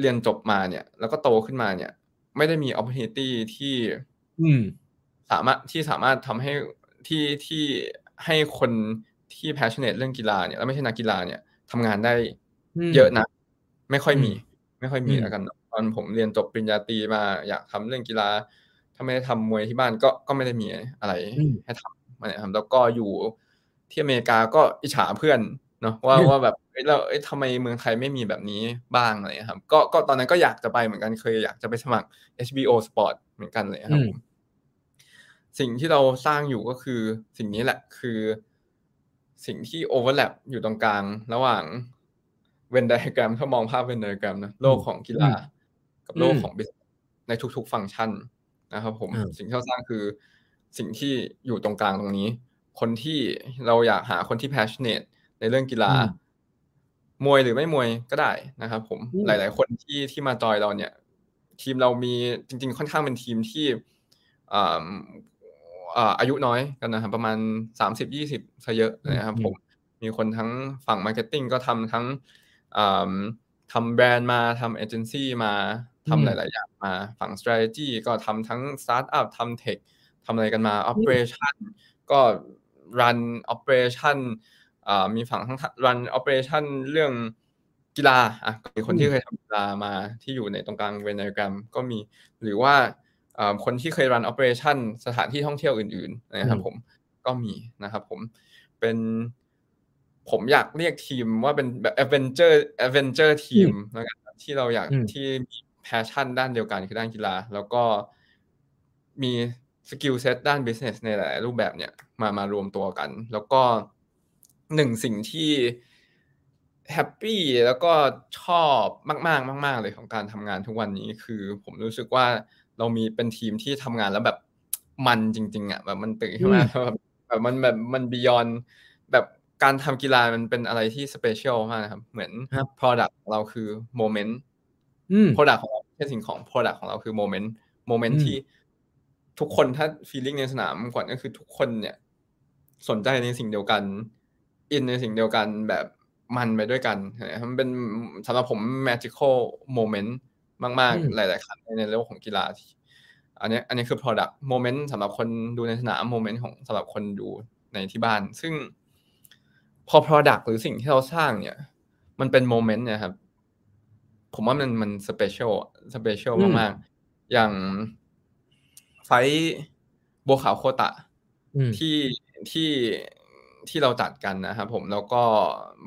S1: เรียนจบมาเนี่ย แล้วก็โตขึ้นมาเนี่ย ไม่ได้มี opportunity ที่สามารถที่สามารถทำให้ที่ที่ให้คนที่ passionate เรื่องกีฬาเนี่ยแล้วไม่ใช่นักกีฬาเนี่ยทำงานได้เยอะนะ ไม่ค่อยมี ไม่ค่อยมีแล้วกันตอนผมเรียนจบปริญญาตรีมาอยากทำเรื่องกีฬา ถ้าไม่ได้ทำมวยที่บ้านก็ก็ไม่ได้มีอะไรให้ทำมาเนี่ยครับแล้วก็อยู่ที่อเมริกาก็อิจฉาเพื่อนเนาะว่าว่าแบบเอ้ยเราเอ้ยทำไมเมืองไทยไม่มีแบบนี้บ้างอะไรครับ ก็ก็ตอนนั้นก็อยากจะไปเหมือนกันเคยอยากจะไปสมัคร HBO Sport เหมือนกันเลยครับสิ่งที่เราสร้างอยู่ก็คือสิ่งนี้แหละคือ สิ่งที่โอเวอร์แลปอยู่ตรงกลาง ระหว่าง เวนไดแกรมถ้ามองภาพเวนไดแกรมนะโลกของกีฬากับโลกของบิสในทุก ๆ ฟังก์ชันนะครับผมสิ่งที่เราสร้างคือสิ่งที่อยู่ตรงกลางตรงนี้ คนที่เราอยากหาคนที่ passionate ในเรื่องกีฬามวยหรือไม่มวยก็ได้นะครับ ผมหลาย ๆ คนที่ที่มาจอยเราเนี่ย ทีมเรามีจริง ๆ ค่อนข้างเป็นทีมที่อายุน้อยกันนะครับประมาณสามสิบยี่สิบซะเยอะนะครับผมมีคนทั้งฝั่ง marketing ก็ทำทั้ง ทำแบรนด์มาทำเอเจนซี่มาทำหลาย ๆ อย่างมาฝั่ง strategy ก็ทำทั้งสตาร์ทอัพทำ tech ทำอะไรกันมา operation ก็ run operation มีฝั่งทั้ง run operation เรื่องกีฬาอะมีคนที่เคยทำกีฬามาที่อยู่ในตรงกลาง Venn diagram ก็มีหรือว่าคนที่เคยรัน operation สถานที่ท่องเที่ยวอื่น ๆ นะครับผมก็มีนะครับผมเป็น ผมอยากเรียกทีมว่าเป็นแบบ adventure adventure ทีมนะครับที่เราอยากที่มี passion ด้านเดียวกันคือด้านกีฬา แล้วก็มี skill set ด้าน business ในหลายรูปแบบเนี่ยมามารวมตัวกัน แล้วก็หนึ่งสิ่งที่ happy แล้วก็ชอบมาก ๆ มาก ๆ เลยของการทำงานทุกวันนี้คือผมรู้สึกว่าเรามีเป็นทีมที่ทำงานแล้วแบบมันจริง ๆอะแบบมันตื่นขึ้นมาแบบแบบมันแบบมัน beyond แบบ การทำกีฬามันเป็นอะไรที่ special มากนะครับ เหมือน product ของเราคือโมเมนต์ product ของเราแค่สิ่งของ product ของเราคือ moment moment ที่ทุกคนถ้า feeling ในสนามก่อนก็คือทุกคนเนี่ย สนใจในสิ่งเดียวกัน อินในสิ่งเดียวกันแบบมันไปด้วยกันมันเป็นสำหรับผม magical moment มากๆ หลาย ๆ ครั้งในโลกของกีฬาอันนี้อันนี้คือ product moment สำหรับคนดูในสนาม moment ของสำหรับคนดูในที่บ้าน ซึ่ง พอ product หรือสิ่งที่เราสร้างเนี่ย มันเป็น moment เนี่ยครับ ผมว่ามันมัน special special มากๆ อย่างฝบัวขาวโคตะ
S2: อืม
S1: ที่ที่ที่เราจัดกันนะครับผมแล้วก็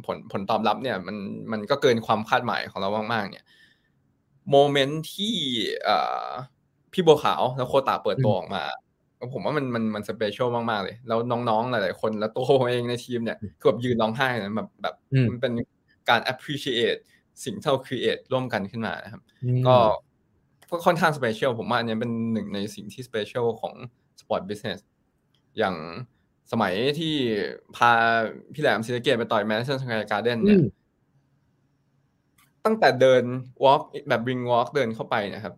S1: ผลผลตอบรับเนี่ยมันมันก็เกินความคาดหมายของเรามากๆ เนี่ย moment ที่เอ่อพี่บัวขาวแล้วโคตาเปิดตัวออกมา ผมว่ามันมันมัน special มาก ๆ เลย แล้วน้อง ๆ หลาย ๆ คนแล้วตัวผมเองในทีมเนี่ยคือแบบยืนร้องไห้นะแบบแบบ
S2: อืม
S1: มันเป็นการ appreciate สิ่งที่เรา create ร่วมกันขึ้นมานะครับ
S2: อืม
S1: ก็ก็ค่อนข้าง special ผมว่าอันเนี้ยเป็นหนึ่งในสิ่งที่ special ของsport business อย่างสมัยที่พาพี่แหลมศรีสะเกษไปต่อย Madison Square Garden อืเนี่ย
S2: ม
S1: ตั้งแต่เดิน walk แบบ ring walk เดินเข้าไปเนะครับ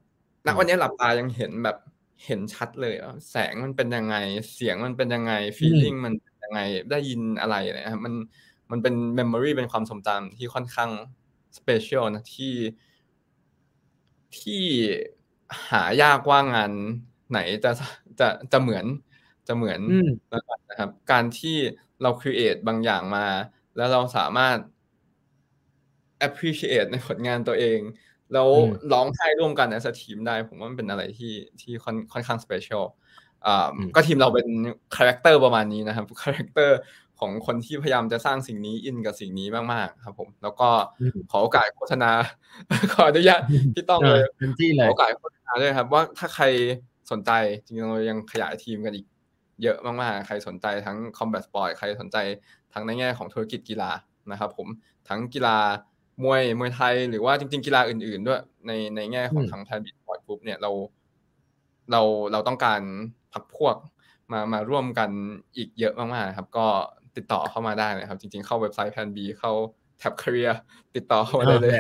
S1: ณ
S2: อืม
S1: วันนี้หลับตายังเห็นแบบ เห็นชัดเลยว่าแสงมันเป็นยังไง เสียงมันเป็นยังไง feeling มันเป็นยังไงได้ยินอะไรนะครับมันมันเป็น memory เป็นความทรงจำที่ค่อนข้าง special นะที่ที่หายากว่างานไหนจะจะจะเหมือนจะเหมือน
S2: อืม
S1: นะครับ การที่เรา create บางอย่างมา แล้วเราสามารถ appreciate ในผลงานตัวเอง แล้ว
S2: อืม
S1: ร้องไห้ร่วมกัน as a team ได้ ผมว่ามันเป็นอะไรที่ที่ค่อนค่อนข้าง special อ่า
S2: อืม
S1: ก็ทีมเราเป็นคาแรคเตอร์ประมาณนี้นะครับคาแรคเตอร์ของคนที่พยายามจะสร้างสิ่งนี้อินกับสิ่งนี้มากๆ ครับ ผม แล้วก็
S2: อืม
S1: ขอโอกาสโฆษณาขออนุญาตพี่ต้องเลย
S2: เต็มที่
S1: ข
S2: เล
S1: อยโอกาสโฆษณาด้วยครับ ว่าถ้าใครสนใจจริงๆเรายังขยายทีมกันอีกเยอะมากๆ ใครสนใจทั้ง combat sport ใครสนใจทั้งในแง่ของธุรกิจกีฬานะครับ ผมทั้งกีฬา มวยมวยไทยหรือว่าจริง ๆ กีฬาอื่น ๆ ด้วย ในในแง่ของ
S2: อืม
S1: ทาง Plan B Sport Group เนี่ยเรา เราเราต้องการพรรคพวกมามาร่วมกันอีกเยอะมากๆครับ ก็ติดต่อเข้ามาได้นะครับ จริง ๆ เข้าเว็บไซต์ Plan B เข้า tab career ติดต่อเข้ามาได้เลย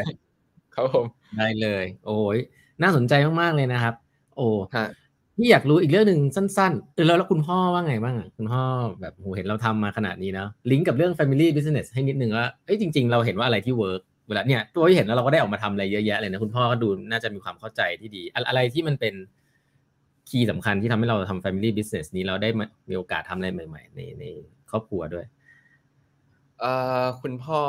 S1: ครับผม
S2: ได้เลย โอ้ยน่าสนใจมากๆเลยนะครับ โอ้
S1: ฮะ
S2: พี่อยากรู้อีกเรื่องหนึ่งสั้นๆเออแล้วแล้วคุณพ่อว่าไงบ้างอะคุณพ่อแบบโหเห็นเราทำมาขนาดนี้เนาะลิงก์กับเรื่อง Family Business ให้นิดนึงว่าเอ้ยจริง ๆ เราเห็นว่าอะไรที่ work เวลาเนี่ยตัวที่เห็นแล้วเราก็ได้ออกมาทำอะไรเยอะแยะเลยนะคุณพ่อก็ดูน่าจะมีความเข้าใจที่ดีอะอะไรที่มันเป็นคีย์สำคัญที่ทำให้เราทำ Family Business นี้เราได้มามีโอกาสทำอะไรใหม่ ๆ ในในครอบครัวด้วย
S1: เอ่อคุณพ่อ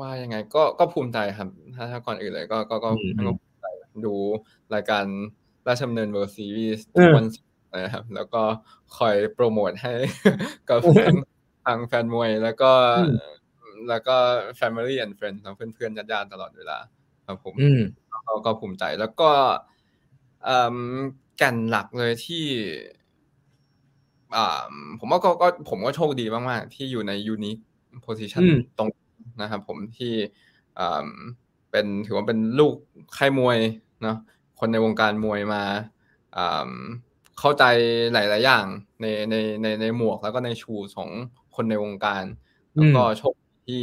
S1: ว่ายังไง ก็ก็ภูมิใจครับ ถ้าถ้าก่อนอื่นเลยก็ก็ก็
S2: อืม
S1: ก็ภูมิใจดูรายการราชดำเนิน World Series
S2: เออ
S1: วันศุกร์นะครับ แล้วก็คอยโปรโมทให้กับ
S2: เออ
S1: ทางทางแฟนมวย แล้วก็
S2: อืม
S1: แล้วก็ Family and Friends ทั้งเพื่อนๆญาติๆตลอดเวลา ครับผม
S2: อืม
S1: ก็ก็ภูมิใจแล้วก็เอิ่มแก่นหลักเลยที่อ่าผมว่าก็ก็ผมก็โชคดีมากๆ ที่อยู่ในยูนิคโพ i ิชัน
S2: อืม
S1: ตรงนะครับผมที่อ่าเป็นถือว่าเป็นลูกค่ายมวยเนาะคนในวงการมวยมาอ่าเข้าใจหลาย ๆ อย่างในในในในหมวกแล้วก็ในชูของคนในวงการ แล้วก็โชคดี ที่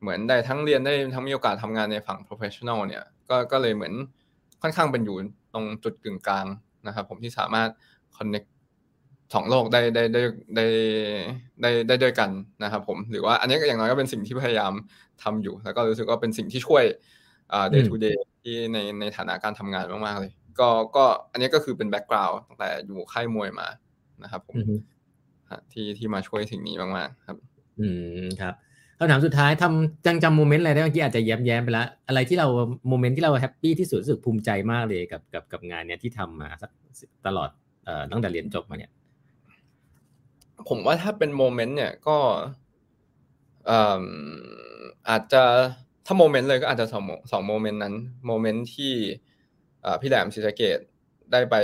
S1: เหมือนได้ทั้งเรียนได้ทั้งมีโอกาสทำงานในฝั่ง professional เนี่ยก็ก็เลยเหมือนค่อนข้างเป็นอยู่ตรงจุดกึ่งกลางนะครับผมที่สามารถ connect สองโลกได้ได้ได้ได้ได้ได้ด้วยกันนะครับผมหรือว่าอันนี้ก็อย่างน้อยก็เป็นสิ่งที่พยายามทำอยู่ แล้วก็รู้สึกว่าเป็นสิ่งที่ช่วยอ่า day
S2: อืม
S1: to day ที่ในในฐานะการทำงานมากๆเลย ก็ก็อันนี้ก็คือเป็น background ตั้งแต่อยู่ค่ายมวยมานะครับผม
S2: อือฮึ
S1: ฮะที่ที่มาช่วยสิ่งนี้มากๆครับ
S2: อืมครับ คำถามสุดท้ายทำจังจำโมเมนต์อะไรได้เมื่อกี้อาจจะแย้มแย้มๆไปแล้วอะไรที่เราโมเมนต์ที่เรา happy ที่สุดรู้สึกภูมิใจมากเลยกับกับกับงานเนี้ยที่ทำมาสักตลอดเอ่อตั้งแต่เรียนจบมาเนี่ย
S1: ผมว่าถ้าเป็นโมเมนต์เนี่ยก็เอ่ออาจจะถ้าโมเมนต์เลยก็อาจจะสองโมสองโมเมนต์นั้นโมเมนต์ที่เอ่อพี่แหลมศรีสะเกดได้ไป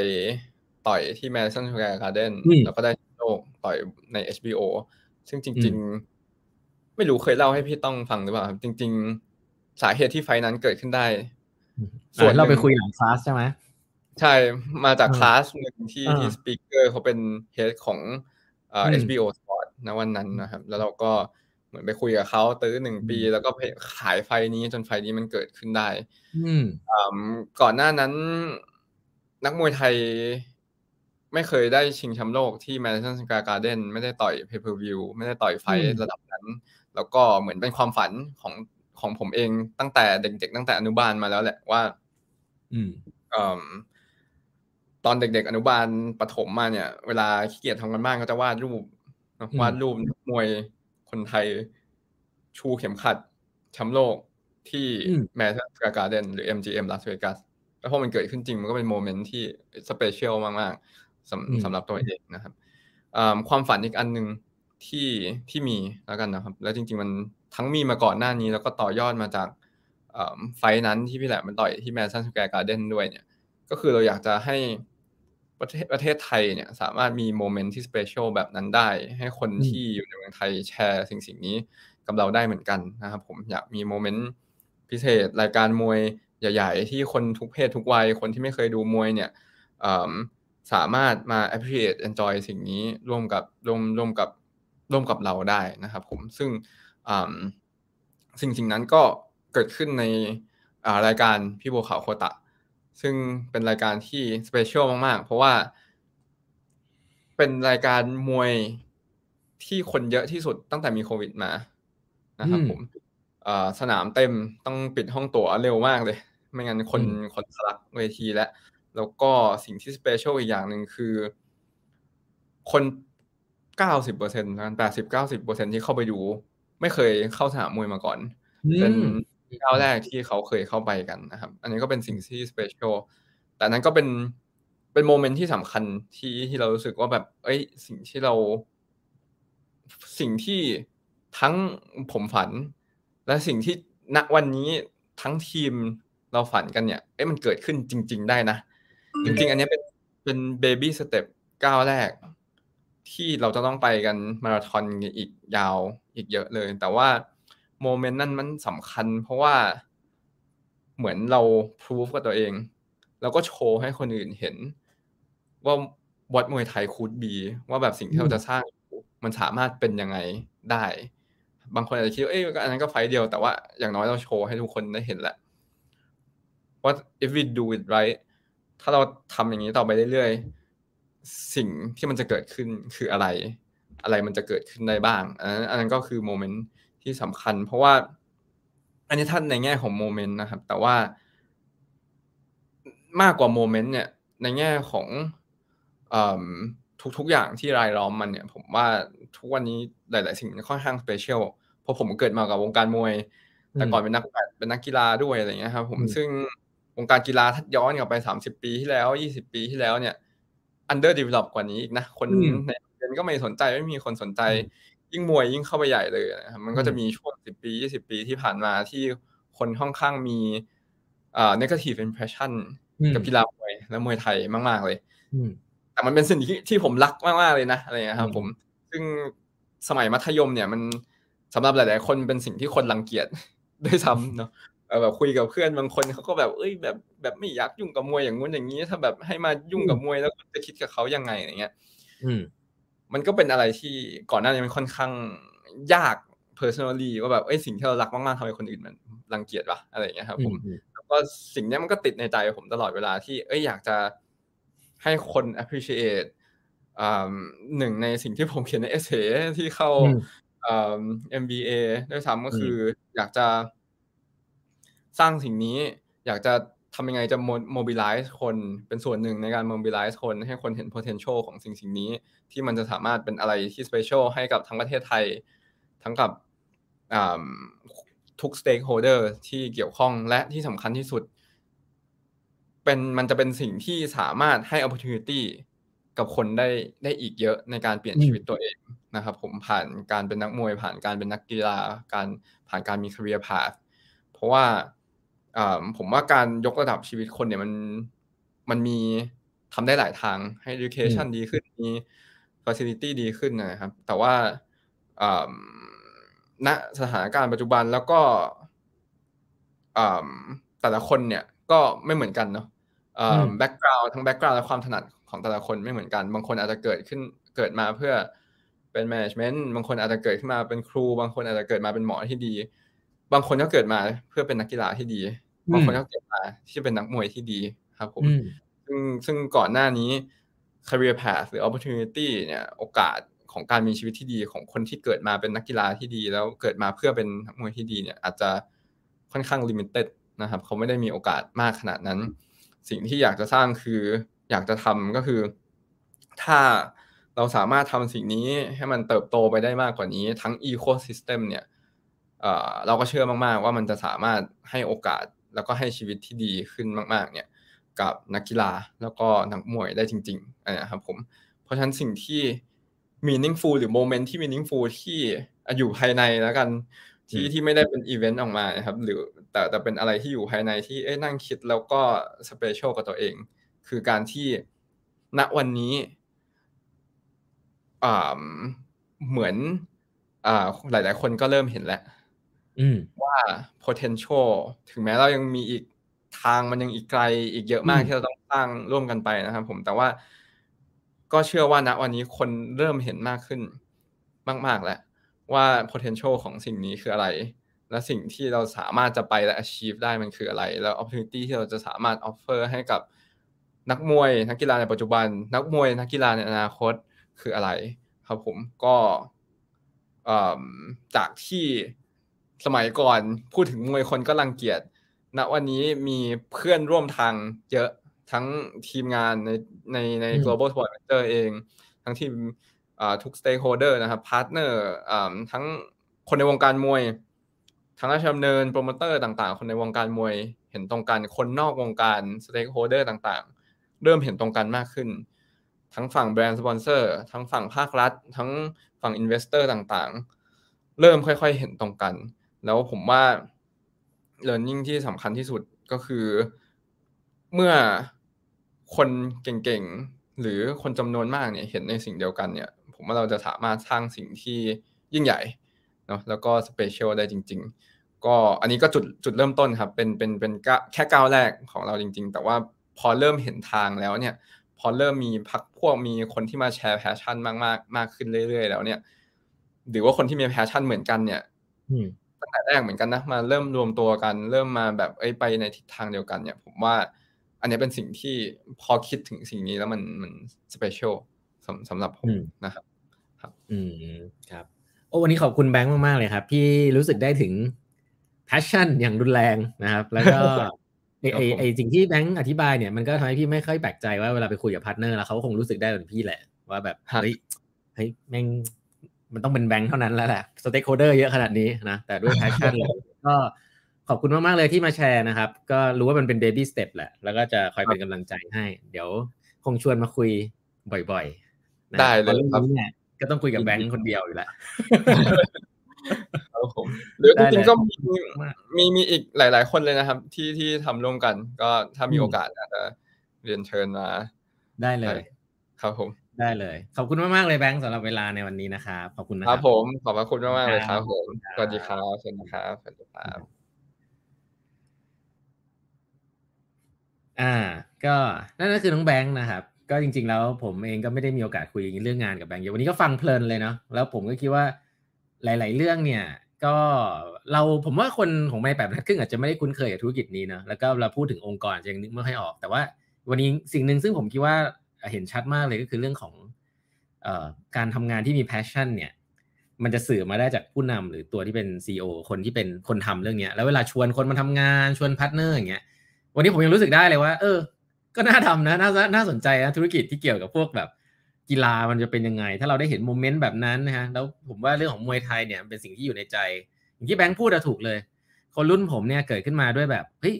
S1: ต่อยที่ Madison Square Garden
S2: อืม
S1: แล้วก็ได้โลกต่อยใน HBO ซึ่งจริง ๆ ไม่รู้เคยเล่าให้พี่ต้องฟังหรือเปล่าครับจริง ๆ สาเหตุที่ไฟท์นั้นเกิดขึ้นได้ ส่วน
S2: อะเราไป
S1: หนึ่ง
S2: คุยหลังคลาสใช่ไหม
S1: ใช่มาจาก
S2: อ่า
S1: คลาสหนึ่งที่
S2: อ่า
S1: ที่สปีกเกอร์เขาเป็นเฮดของเอ่อ
S2: อืม
S1: HBO Sport ณวันนั้นนะครับ แล้วเราก็เหมือนไปคุยกับเขาตื้อหนึ่งปี
S2: อืม
S1: แล้วก็ไปขายไฟนี้จนไฟนี้มันเกิดขึ้นได้
S2: อืม
S1: อืมก่อนหน้านั้น นักมวยไทยไม่เคยได้ชิงแชมป์โลกที่ Madison Square Garden ไม่ได้ต่อย pay per view ไม่ได้ต่อยไฟท์
S2: อืม
S1: ระดับนั้น แล้วก็เหมือนเป็นความฝันของของผมเองตั้งแต่เด็ก ๆ ตั้งแต่อนุบาลมาแล้วแหละว่า
S2: อืม
S1: เอิ่มตอนเด็ก ๆ อนุบาลประถมมาเนี่ย เวลาขี้เกียจทำกันบ้านก็จะวาดรูปเนอะ
S2: อืม
S1: วาดรูปนักมวยคนไทยชูเข็มขัดแชมป์โลกที่
S2: อืม
S1: แม d ส s การ์เดนหรือ MGM ลาสเวกัสแล้วพอมันเกิดขึ้นจริงมันก็เป็นโมเมนต์ที่ special มากสำสำหรับตัวเองนะครับความฝันอีกอันหนึ่ง ที่ที่มีแล้วกันนะครับ แล้วจริง ๆ มันทั้งมีมาก่อนหน้านี้ แล้วก็ต่อยอดมาจาก fight นั้นที่พี่แหลมมันต่อยที่ Madison Square Garden ด้วยเนี่ย ก็คือเราอยากจะให้ประเทศประเทศไทยเนี่ยสามารถมีโมเมนต์ที่ special แบบนั้นได้ ให้คนที่อยู่ในเมืองไทยแชร์สิ่งสิ่งนี้กับเราได้เหมือนกันนะครับผมอยากมีโมเมนต์พิเศษรายการมวยใหญ่ ๆ ที่คนทุกเพศทุกวัย คนที่ไม่เคยดูมวยเนี่ยสามารถมา appreciate enjoy สิ่งนี้ร่วมกับร่วมร่วมกับ ร่วมกับเราได้นะครับผมซึ่งสิ่งสิ่งนั้นก็เกิดขึ้นในรายการพี่บัวขาวโคตะ ซึ่งเป็นรายการที่สเปเชียลมาก ๆ เพราะว่า เป็นรายการมวยที่คนเยอะที่สุดตั้งแต่มีโควิดมานะครับผมสนามเต็มต้องปิดห้องตั๋วเร็วมากเลย ไม่งั้นคนคนสลักเวทีแล้วแล้วก็สิ่งที่สเปเชียลอีกอย่างหนึ่งคือ คน เก้าสิบเปอร์เซ็นต์แปดสิบเก้าสิบเปอร์เซ็นที่เข้าไปดู ไม่เคยเข้าสนามมวยมาก่อน เป็นก้าวแรกที่เขาเคยเข้าไปกันนะครับ อันนี้ก็เป็นสิ่งที่ special แต่นั้นก็เป็นเป็นโมเมนต์ที่สำคัญที่ที่เรารู้สึกว่าแบบ เอ้ย สิ่งที่เรา สิ่งที่ทั้งผมฝัน และสิ่งที่ณวันนี้ทั้งทีมเราฝันกันเนี่ย เอ้ยมันเกิดขึ้นจริง ๆ ได้นะ จริง ๆ อันนี้เป็นเป็น baby step ก้าวแรก ที่เราจะต้องไปกันมาราธอนอีกยาวอีกเยอะเลย แต่ว่าโมเมนต์นั้นมันสำคัญ เพราะว่าเหมือนเราพิสูจกับตัวเอง แล้วก็โชว์ให้คนอื่นเห็น ว่าวัดมวยไทยคูดบีว่าแบบสิ่งที่เราจะสร้างมันสามารถเป็นยังไงได้ บางคนอาจจะคิดว่าเอ้ยอันนั้นก็ไฟเดียวแต่ว่าอย่างน้อยเราโชว์ให้ทุกคนได้เห็นแหละว่า if we do it right ถ้าเราทำอย่างนี้ต่อไปเรื่อยๆ สิ่งที่มันจะเกิดขึ้นคืออะไร อะไรมันจะเกิดขึ้นได้บ้างอันนั้นอันนั้นก็คือโมเมนต์ที่สำคัญ เพราะว่า อันนี้ท่านในแง่ของโมเมนต์นะครับ แต่ว่ามากกว่าโมเมนต์เนี่ยในแง่ของทุกๆอย่างที่รายล้อมมันเนี่ย ผมว่าทุกวันนี้หลาย ๆ สิ่งมันค่อนข้าง special เพราะผมเกิดมากับวงการมวย แต่ก่อนเป็นนักเป็นนักกีฬาด้วยอะไรเงี้ยครับ ผมซึ่งวงการกีฬาถ้าย้อนกลับไปสามสิบปีที่แล้วยี่สิบปีที่แล้วเนี่ย underdevelop กว่านี้อีกนะ คนในเรียนก็ไม่สนใจไม่มีคนสนใจ ยิ่งมวยยิ่งเข้าไปใหญ่เลยนะครับมันก็จะมีช่วงสิบปียี่สิบปีที่ผ่านมาที่คนค่อนข้างมีอ่า negative impression กับกีฬามวยและมวยไทยมาก ๆ เลยแต่มันเป็นสิ่งที่ที่ผมรักมากๆเลยนะอะไรเงี้ยครับผมซึ่งสมัยมัธยมเนี่ยมันสำหรับหลาย ๆ คนเป็นสิ่งที่คนรังเกียจด้วยซ้ำเนาะ แบบคุยกับเพื่อนบางคนเขาก็แบบเอ้ยแบบแบบไม่อยากยุ่งกับมวยอย่างงู้นอย่างนี้ ถ้าแบบให้มายุ่งกับมวยแล้วจะคิดกับเขายังไงอย่างเงี้ย
S2: อืม
S1: มันก็เป็นอะไรที่ก่อนหน้านี้มันค่อนข้างยาก personally ว่าแบบเอ้ยสิ่งที่เรารักมากๆทำไมคนอื่นมันรังเกียจวะอะไรอย่างเงี้ยครับผมแล้วก็สิ่งนี้มันก็ติดในใจผมตลอดเวลาที่เอ้ยอยากจะให้คน appreciate หนึ่งในสิ่งที่ผมเขียนในเอเซที่เข้า MBA ด้วยซ้ำก็คืออยากจะ สร้างสิ่งนี้อยากจะทำยังไงจะ mobilize คนเป็นส่วนหนึ่งในการ mobilize คนให้คนเห็น potential ของสิ่งสิ่งนี้ ที่มันจะสามารถเป็นอะไรที่ special ให้กับทั้งประเทศไทย ทั้งกับทุก stakeholder ที่เกี่ยวข้องและที่สำคัญที่สุด เป็นมันจะเป็นสิ่งที่สามารถให้ opportunity กับคนได้ได้อีกเยอะในการเปลี่ยนชีวิตตัวเองนะครับ ผมผ่านการเป็นนักมวย ผ่านการเป็นนักกีฬา การผ่านการมี career path เพราะว่า ผมว่าการยกระดับชีวิตคนเนี่ยมันมันมีทำได้หลายทางให้ education ดีขึ้นมี facility ดีขึ้นนะครับ แต่ว่าณสถานการณ์ปัจจุบันแล้วก็แต่ละคนเนี่ยก็ไม่เหมือนกันเนาะ background ทั้ง background และความถนัดของแต่ละคนไม่เหมือนกัน บางคนอาจจะเกิดขึ้นเกิดมาเพื่อเป็น management บางคนอาจจะเกิดขึ้นมาเป็นครู บางคนอาจจะเกิดมาเป็นหมอที่ดี บางคนก็เกิดมาเพื่อเป็นนักกีฬาที่ดี บางคนก็เกิดมาที่จะเป็นนักมวยที่ดีครับผมซึ่งซึ่งก่อนหน้านี้ career path หรือ opportunity เนี่ยโอกาสของการมีชีวิตที่ดีของคนที่เกิดมาเป็นนักกีฬาที่ดี แล้วเกิดมาเพื่อเป็นนักมวยที่ดีเนี่ย อาจจะค่อนข้าง limited นะครับเขาไม่ได้มีโอกาสมากขนาดนั้น สิ่งที่อยากจะสร้างคืออยากจะทำก็คือ ถ้าเราสามารถทำสิ่งนี้ให้มันเติบโตไปได้มากกว่านี้ ทั้ง ecosystem เนี่ย เราก็เชื่อมากๆ ว่ามันจะสามารถให้โอกาสแล้วก็ให้ชีวิตที่ดีขึ้นมาก ๆ เนี่ยกับนักกีฬาแล้วก็นักมวยได้จริงๆนะครับผมเพราะฉะนั้นสิ่งที่ meaningful หรือโมเมนต์ที่ meaningful ที่อยู่ภายในแล้วกันที่ที่ไม่ได้เป็นอีเวนต์ออกมานะครับ หรือแต่แต่เป็นอะไรที่อยู่ภายในที่เอ้นั่งคิดแล้วก็ special กับตัวเอง คือการที่ณวันนี้อ่าเหมือนอ่าหลาย ๆ คนก็เริ่มเห็นแล้ว ว่า potential ถึงแม้เรายังมีอีกทางมันยังอีกไกลอีกเยอะมากที่เราต้องสร้างร่วมกันไปนะครับ ผมแต่ว่าก็เชื่อว่าณวันนี้คนเริ่มเห็นมากขึ้นมาก ๆ แล้ว ว่า potential ของสิ่งนี้คืออะไร และสิ่งที่เราสามารถจะไปและ achieve ได้มันคืออะไร แล้ว opportunity ที่เราจะสามารถ offer ให้กับนักมวย นักกีฬาในปัจจุบัน นักมวย นักกีฬาในอนาคตคืออะไร ครับผมก็จากที่ สมัยก่อนพูดถึงมวยคนก็รังเกียจณวันนี้มีเพื่อนร่วมทางเยอะทั้งทีมงานในในใน Global Sport Ventures เอง ทั้งทีมทุก stakeholder นะครับ partner ทั้งคนในวงการมวย ทั้งราชดำเนินโปรโมเตอร์ต่างๆ คนในวงการมวยเห็นตรงกันคนนอกวงการ stakeholder ต่างๆ เริ่มเห็นตรงกันมากขึ้น ทั้งฝั่งแบรนด์สปอนเซอร์ทั้งฝั่งภาครัฐ ทั้งฝั่ง investor ต่างๆ เริ่มค่อยๆเห็นตรงกัน แล้วผมว่า learning ที่สำคัญที่สุดก็คือ เมื่อคนเก่งๆ หรือคนจำนวนมากเนี่ยเห็นในสิ่งเดียวกันเนี่ย ผมว่าเราจะสามารถสร้างสิ่งที่ยิ่งใหญ่เนาะแล้วก็ special ได้จริง ๆ ก็อันนี้ก็จุดจุดเริ่มต้นครับ เป็นเป็นเป็นแค่ก้าวแรกของเราจริง ๆ แต่ว่าพอเริ่มเห็นทางแล้วเนี่ย พอเริ่มมีพรรคพวกมีคนที่มาแชร์ passion มากมากมากขึ้นเรื่อยๆ แล้วเนี่ย หรือว่าคนที่มี passion เหมือนกันเนี่ย ตั้งแต่แรกเหมือนกันนะมาเริ่มรวมตัวกัน เริ่มมาแบบเอ้ไปในทิศทางเดียวกันเนี่ย ผมว่า อันนี้เป็นสิ่งที่พอคิดถึงสิ่งนี้แล้วมันมัน special สำหรับผมนะครับ
S2: ครับอืมครับโอ้วันนี้ขอบคุณแบงค์มาก ๆ เลยครับที่รู้สึกได้ถึง passion อย่างรุนแรงนะครับ แล้วก็ไอไอไอสิ่งที่แบงค์อธิบายเนี่ยมันก็ทำให้พี่ไม่ค่อยแปลกใจว่าเวลาไปคุยกับ partner แล้วเขาคงรู้สึกได้เหมือนพี่แหละ ว่าแบบเฮ้ยเฮ้ยแม่ง มันต้องเป็นแบงค์เท่านั้นแล้วแหละ stakeholder เยอะขนาดนี้นะ แต่ด้วย passion เลยก็ขอบคุณมาก ๆ เลยที่มาแชร์นะครับ ก็รู้ว่ามันเป็น baby step แหละ แล้วก็จะคอยเป็นกำลังใจให้ เดี๋ยวคงชวนมาคุยบ่อย
S1: ๆได้เลยครับ
S2: ก็ต้องคุยกับแบงค์คนเดียวอยู่แหละ
S1: ครับผมหรือจริงๆก็มีมีมีอีกหลาย ๆ คนเลยนะครับ ที่ที่ทำร่วมกัน ก็ถ้ามีโอกาสอาจจะเรียนเชิญมา
S2: ได้เลย
S1: ครับผม
S2: ได้เลย ขอบคุณมากๆเลยแบงค์สำหรับเวลาในวันนี้นะครับขอบคุณนะ
S1: ครับผมขอบคุณมากๆเลยครับผมสวัสดีครับสวัสดีครับสวัสดีครับ
S2: อ่า ก็นั่นก็คือน้องแบงค์นะครับ ก็จริง ๆ แล้วผมเองก็ไม่ได้มีโอกาสคุยเรื่องงานกับแบงค์เยอะวันนี้ก็ฟังเพลินเลยเนาะแล้วผมก็คิดว่าหลาย ๆ เรื่องเนี่ย ก็เราผมว่าคนของแปดบรรทัดครึ่งอาจจะไม่ได้คุ้นเคยกับธุรกิจนี้นะแล้วก็เราพูดถึงองค์กรยังนึกไม่ค่อยออก แต่ว่าวันนี้สิ่งหนึ่งซึ่งผมคิดว่า เห็นชัดมากเลยก็คือเรื่องของเอ่อการทำงานที่มี passion เนี่ยมันจะสื่อมาได้จากผู้นำหรือตัวที่เป็น CEO คนที่เป็นคนทำเรื่องนี้แล้วเวลาชวนคนมาทำงานชวน partner อย่างเงี้ยวันนี้ผมยังรู้สึกได้เลยว่า เออ ก็น่าทำนะน่าน่าสนใจนะธุรกิจที่เกี่ยวกับพวกแบบกีฬามันจะเป็นยังไง ถ้าเราได้เห็น moment แบบนั้นนะฮะแล้วผมว่าเรื่องของมวยไทยเนี่ยเป็นสิ่งที่อยู่ในใจ อย่างที่แบงค์พูดถูกเลย คนรุ่นผมเนี่ยเกิดขึ้นมาด้วยแบบเฮ้ย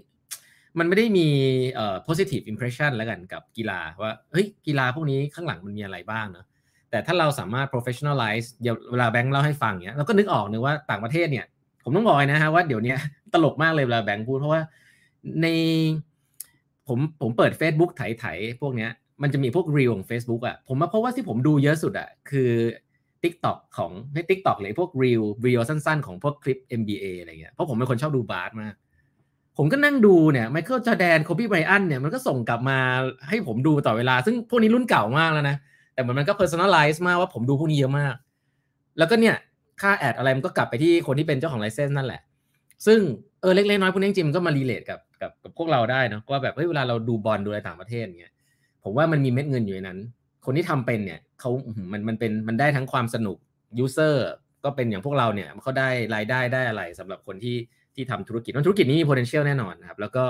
S2: มันไม่ได้มีเอ่อ positive impression แล้วกันกับกีฬาว่าเฮ้ยกีฬาพวกนี้ข้างหลังมันมีอะไรบ้างเนาะแต่ถ้าเราสามารถ professionalize เวลาแบงค์เล่าให้ฟังเนี่ยเราก็นึกออกนะว่าต่างประเทศเนี่ย ผมต้องบอกนะฮะว่าเดี๋ยวนี้ตลกมากเลยเวลาแบงค์พูดเพราะว่าในผมผมเปิด Facebook ไถๆพวกเนี้ยมันจะมีพวกรีวของ Facebook อะผมมาเพราะว่าที่ผมดูเยอะสุดอะคือ TikTok ของให้ TikTok เลยพวก reel reel สั้นๆ ของพวกคลิป NBA อะไรเงี้ยเพราะผมเป็นคนชอบดูบาสมาก ผมก็นั่งดูเนี่ยไมเคิลจอแดนโคบี้ไบรอันเนี่ยมันก็ส่งกลับมาให้ผมดูต่อเวลา ซึ่งพวกนี้รุ่นเก่ามากแล้วนะ แต่มันก็ personalize มากว่าผมดูพวกนี้เยอะมาก แล้วก็เนี่ยค่า ad อะไรมันก็กลับไปที่คนที่เป็นเจ้าของ license นั่นแหละ ซึ่งเออเล็กๆน้อยๆพวกนี้จริงมันก็มา relate กับกับกับพวกเราได้นะว่าแบบเฮ้ยเวลาเราดูบอลดูอะไรต่างประเทศเงี้ยผมว่ามันมีเม็ดเงินอยู่ในนั้น คนที่ทำเป็นเนี่ยเขามันมันเป็นมันได้ทั้งความสนุกยูเซอร์ก็เป็นอย่างพวกเราเนี่ยเขาได้รายได้ได้อะไรสำหรับคนที่ ที่ทำธุรกิจธุรกิจนี้มี potential แน่นอนนะครับ แล้วก็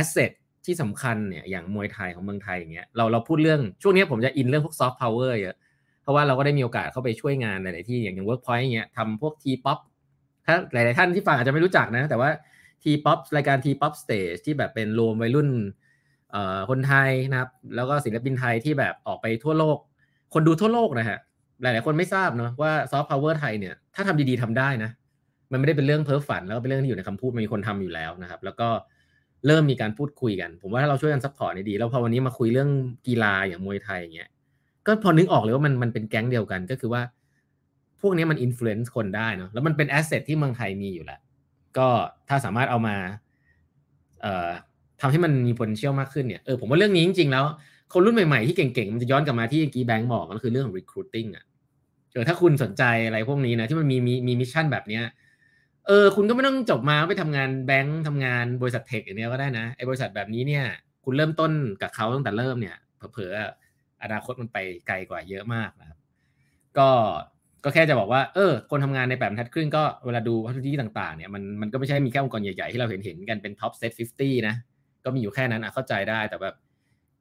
S2: asset ที่สำคัญเนี่ยอย่างมวยไทยของเมืองไทยอย่างเงี้ยเราเราพูดเรื่องช่วงนี้ผมจะอินเรื่องพวก soft power เยอะเพราะว่าเราก็ได้มีโอกาสเข้าไปช่วยงานหลาย ๆ ที่อย่างอย่าง workpoint อย่างเงี้ยทำพวก T-pop ถ้าหลาย ๆ ท่านที่ฟังอาจจะไม่รู้จักนะ แต่ว่า T-pop รายการ T-pop stage ที่แบบเป็นรวมวัยรุ่นคนไทยนะครับ แล้วก็ศิลปินไทยที่แบบออกไปทั่วโลก คนดูทั่วโลกนะฮะหลาย ๆ คนไม่ทราบเนาะว่าซอฟต์พาวเวอร์ไทยเนี่ยถ้าทำดี ๆทำได้นะ มันไม่ได้เป็นเรื่องเพ้อฝันแล้วก็เป็นเรื่องที่อยู่ในคำพูดมีคนทำอยู่แล้วนะครับ แล้วก็เริ่มมีการพูดคุยกัน ผมว่าถ้าเราช่วยกัน support นี่ดี แล้วพอวันนี้มาคุยเรื่องกีฬาอย่างมวยไทยอย่างเงี้ยก็พอนึกออกเลยว่ามันมันเป็นแก๊งเดียวกันก็คือว่า พวกนี้มัน influence คนได้เนาะแล้วมันเป็น asset ที่เมืองไทยมีอยู่แล้วก็ถ้าสามารถเอามา เอ่อทำให้มันมี potential มากขึ้นเนี่ยเออผมว่าเรื่องนี้จริงๆแล้วคนรุ่นใหม่ๆที่เก่งๆ มันจะย้อนกลับมาที่ตะกี้แบงค์บอกก็คือเรื่องของ recruiting อะเออถ้าคุณสนใจอะไรพวกนี้นะที่มันมีมีมี mission แบบเนี้ย เออคุณก็ไม่ต้องจบมาไปทำงานแบงค์ทำงานบริษัท tech อย่างเนี้ยก็ได้นะไอ้บริษัทแบบนี้เนี่ย คุณเริ่มต้นกับเขาตั้งแต่เริ่มเนี่ยเผลอๆอนาคตมันไปไกลกว่าเยอะมากนะครับ ก็ก็แค่จะบอกว่าเออคนทำงานในแปดบรรทัดครึ่งก็เวลาดูบริษัทต่างๆเนี่ยมันมันก็ไม่ใช่มีแค่องค์กรใหญ่ๆ ที่เราเห็นเห็นกันเป็น top SET50 นะ ก็มีอยู่แค่นั้นอะเข้าใจได้แต่แบบ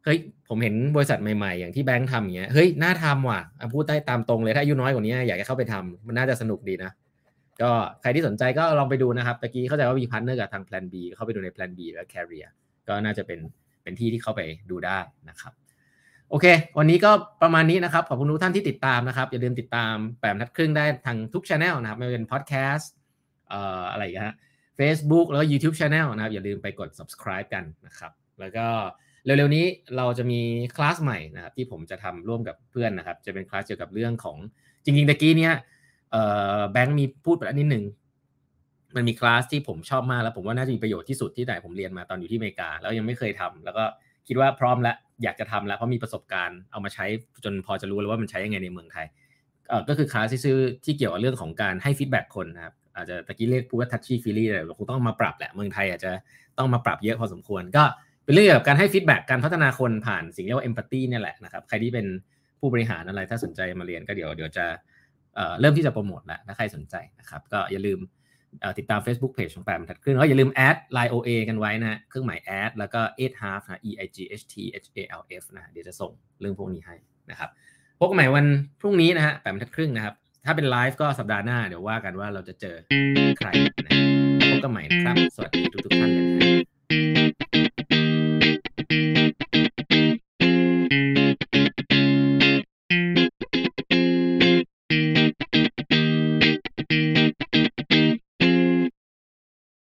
S2: เฮ้ยผมเห็นบริษัทใหม่ๆ อย่างที่แบงค์ทำอย่างเงี้ยเฮ้ยน่าทำว่ะพูดได้ตามตรงเลยถ้าอายุน้อยกว่านี้อยากจะเข้าไปทำมันน่าจะสนุกดีนะ ก็ใครที่สนใจก็ลองไปดูนะครับตะกี้เข้าใจว่ามี partner กับทาง Plan B เข้าไปดูใน Plan B แล้ว Career ก็น่าจะเป็นเป็นที่ที่เข้าไปดูได้นะครับ โอเค วันนี้ก็ประมาณนี้นะครับ ขอบคุณทุกท่านที่ติดตามนะครับ อย่าลืมติดตามแปมนัดครึ่งได้ทางทุกช anel นะครับ ไม่ว่าเป็นพอดแคสต์เอ่ออะไรฮะ Facebook แล้วก็ YouTube Channel นะครับ อย่าลืมไปกด subscribe กันนะครับ แล้วก็เร็วๆนี้เราจะมีคลาสใหม่นะครับที่ผมจะทำร่วมกับเพื่อนนะครับ จะเป็นคลาสเกี่ยวกับเรื่องของจริงๆตะกี้เนี้ย แบงค์มีพูดไปแล้วนิดหนึ่งมันมีคลาสที่ผมชอบมากแล้วผมว่าน่าจะมีประโยชน์ที่สุดที่ไหนผมเรียนมาตอนอยู่ที่อเมริกา แล้วยังไม่เคยทำแล้วก็คิดว่าพร้อมแล้วอยากจะทำแล้วเพราะมีประสบการณ์เอามาใช้จนพอจะรู้แล้วว่ามันใช้ยังไงในเมืองไทยก็คือคลาสที่ซื้อที่เกี่ยวกับเรื่องของการให้ feedback คนนะครับอาจจะตะกี้เรียกพูดว่า touchy feely เลยเราคงต้องมาปรับแหละเมืองไทยอาจจะต้องมาปรับเยอะพอสมควร ก็เป็นเรื่องเกี่ยวกับการให้ feedback การพัฒนาคนผ่านสิ่งเรียกว่า empathy เนี่ยแหละนะครับใครที่เป็นผู้บริหารอะไรถ้าสนใจมาเรียนก็เดี๋ยวเดี๋ยวจะ เริ่มที่จะโปรโมทแล้วถ้าใครสนใจนะครับก็อย่าลืมติดตาม Facebook Page ของแปดบรรทัดครึ่งแล้วอย่าลืมแอด Line OA กันไว้นะเครื่องหมาย at แล้วก็ e i g h t half นะ E I G H T H A L F นะเดี๋ยวจะส่งเรื่องพวกนี้ให้นะครับพบกันใหม่วันพรุ่งนี้นะฮะแปดบรรทัดครึ่งนะครับ ถ้าเป็นไลฟ์ก็สัปดาห์หน้าเดี๋ยวว่ากันว่าเราจะเจอใครนะพบกันใหม่ครับ สวัสดีทุกๆท่านเลยนะ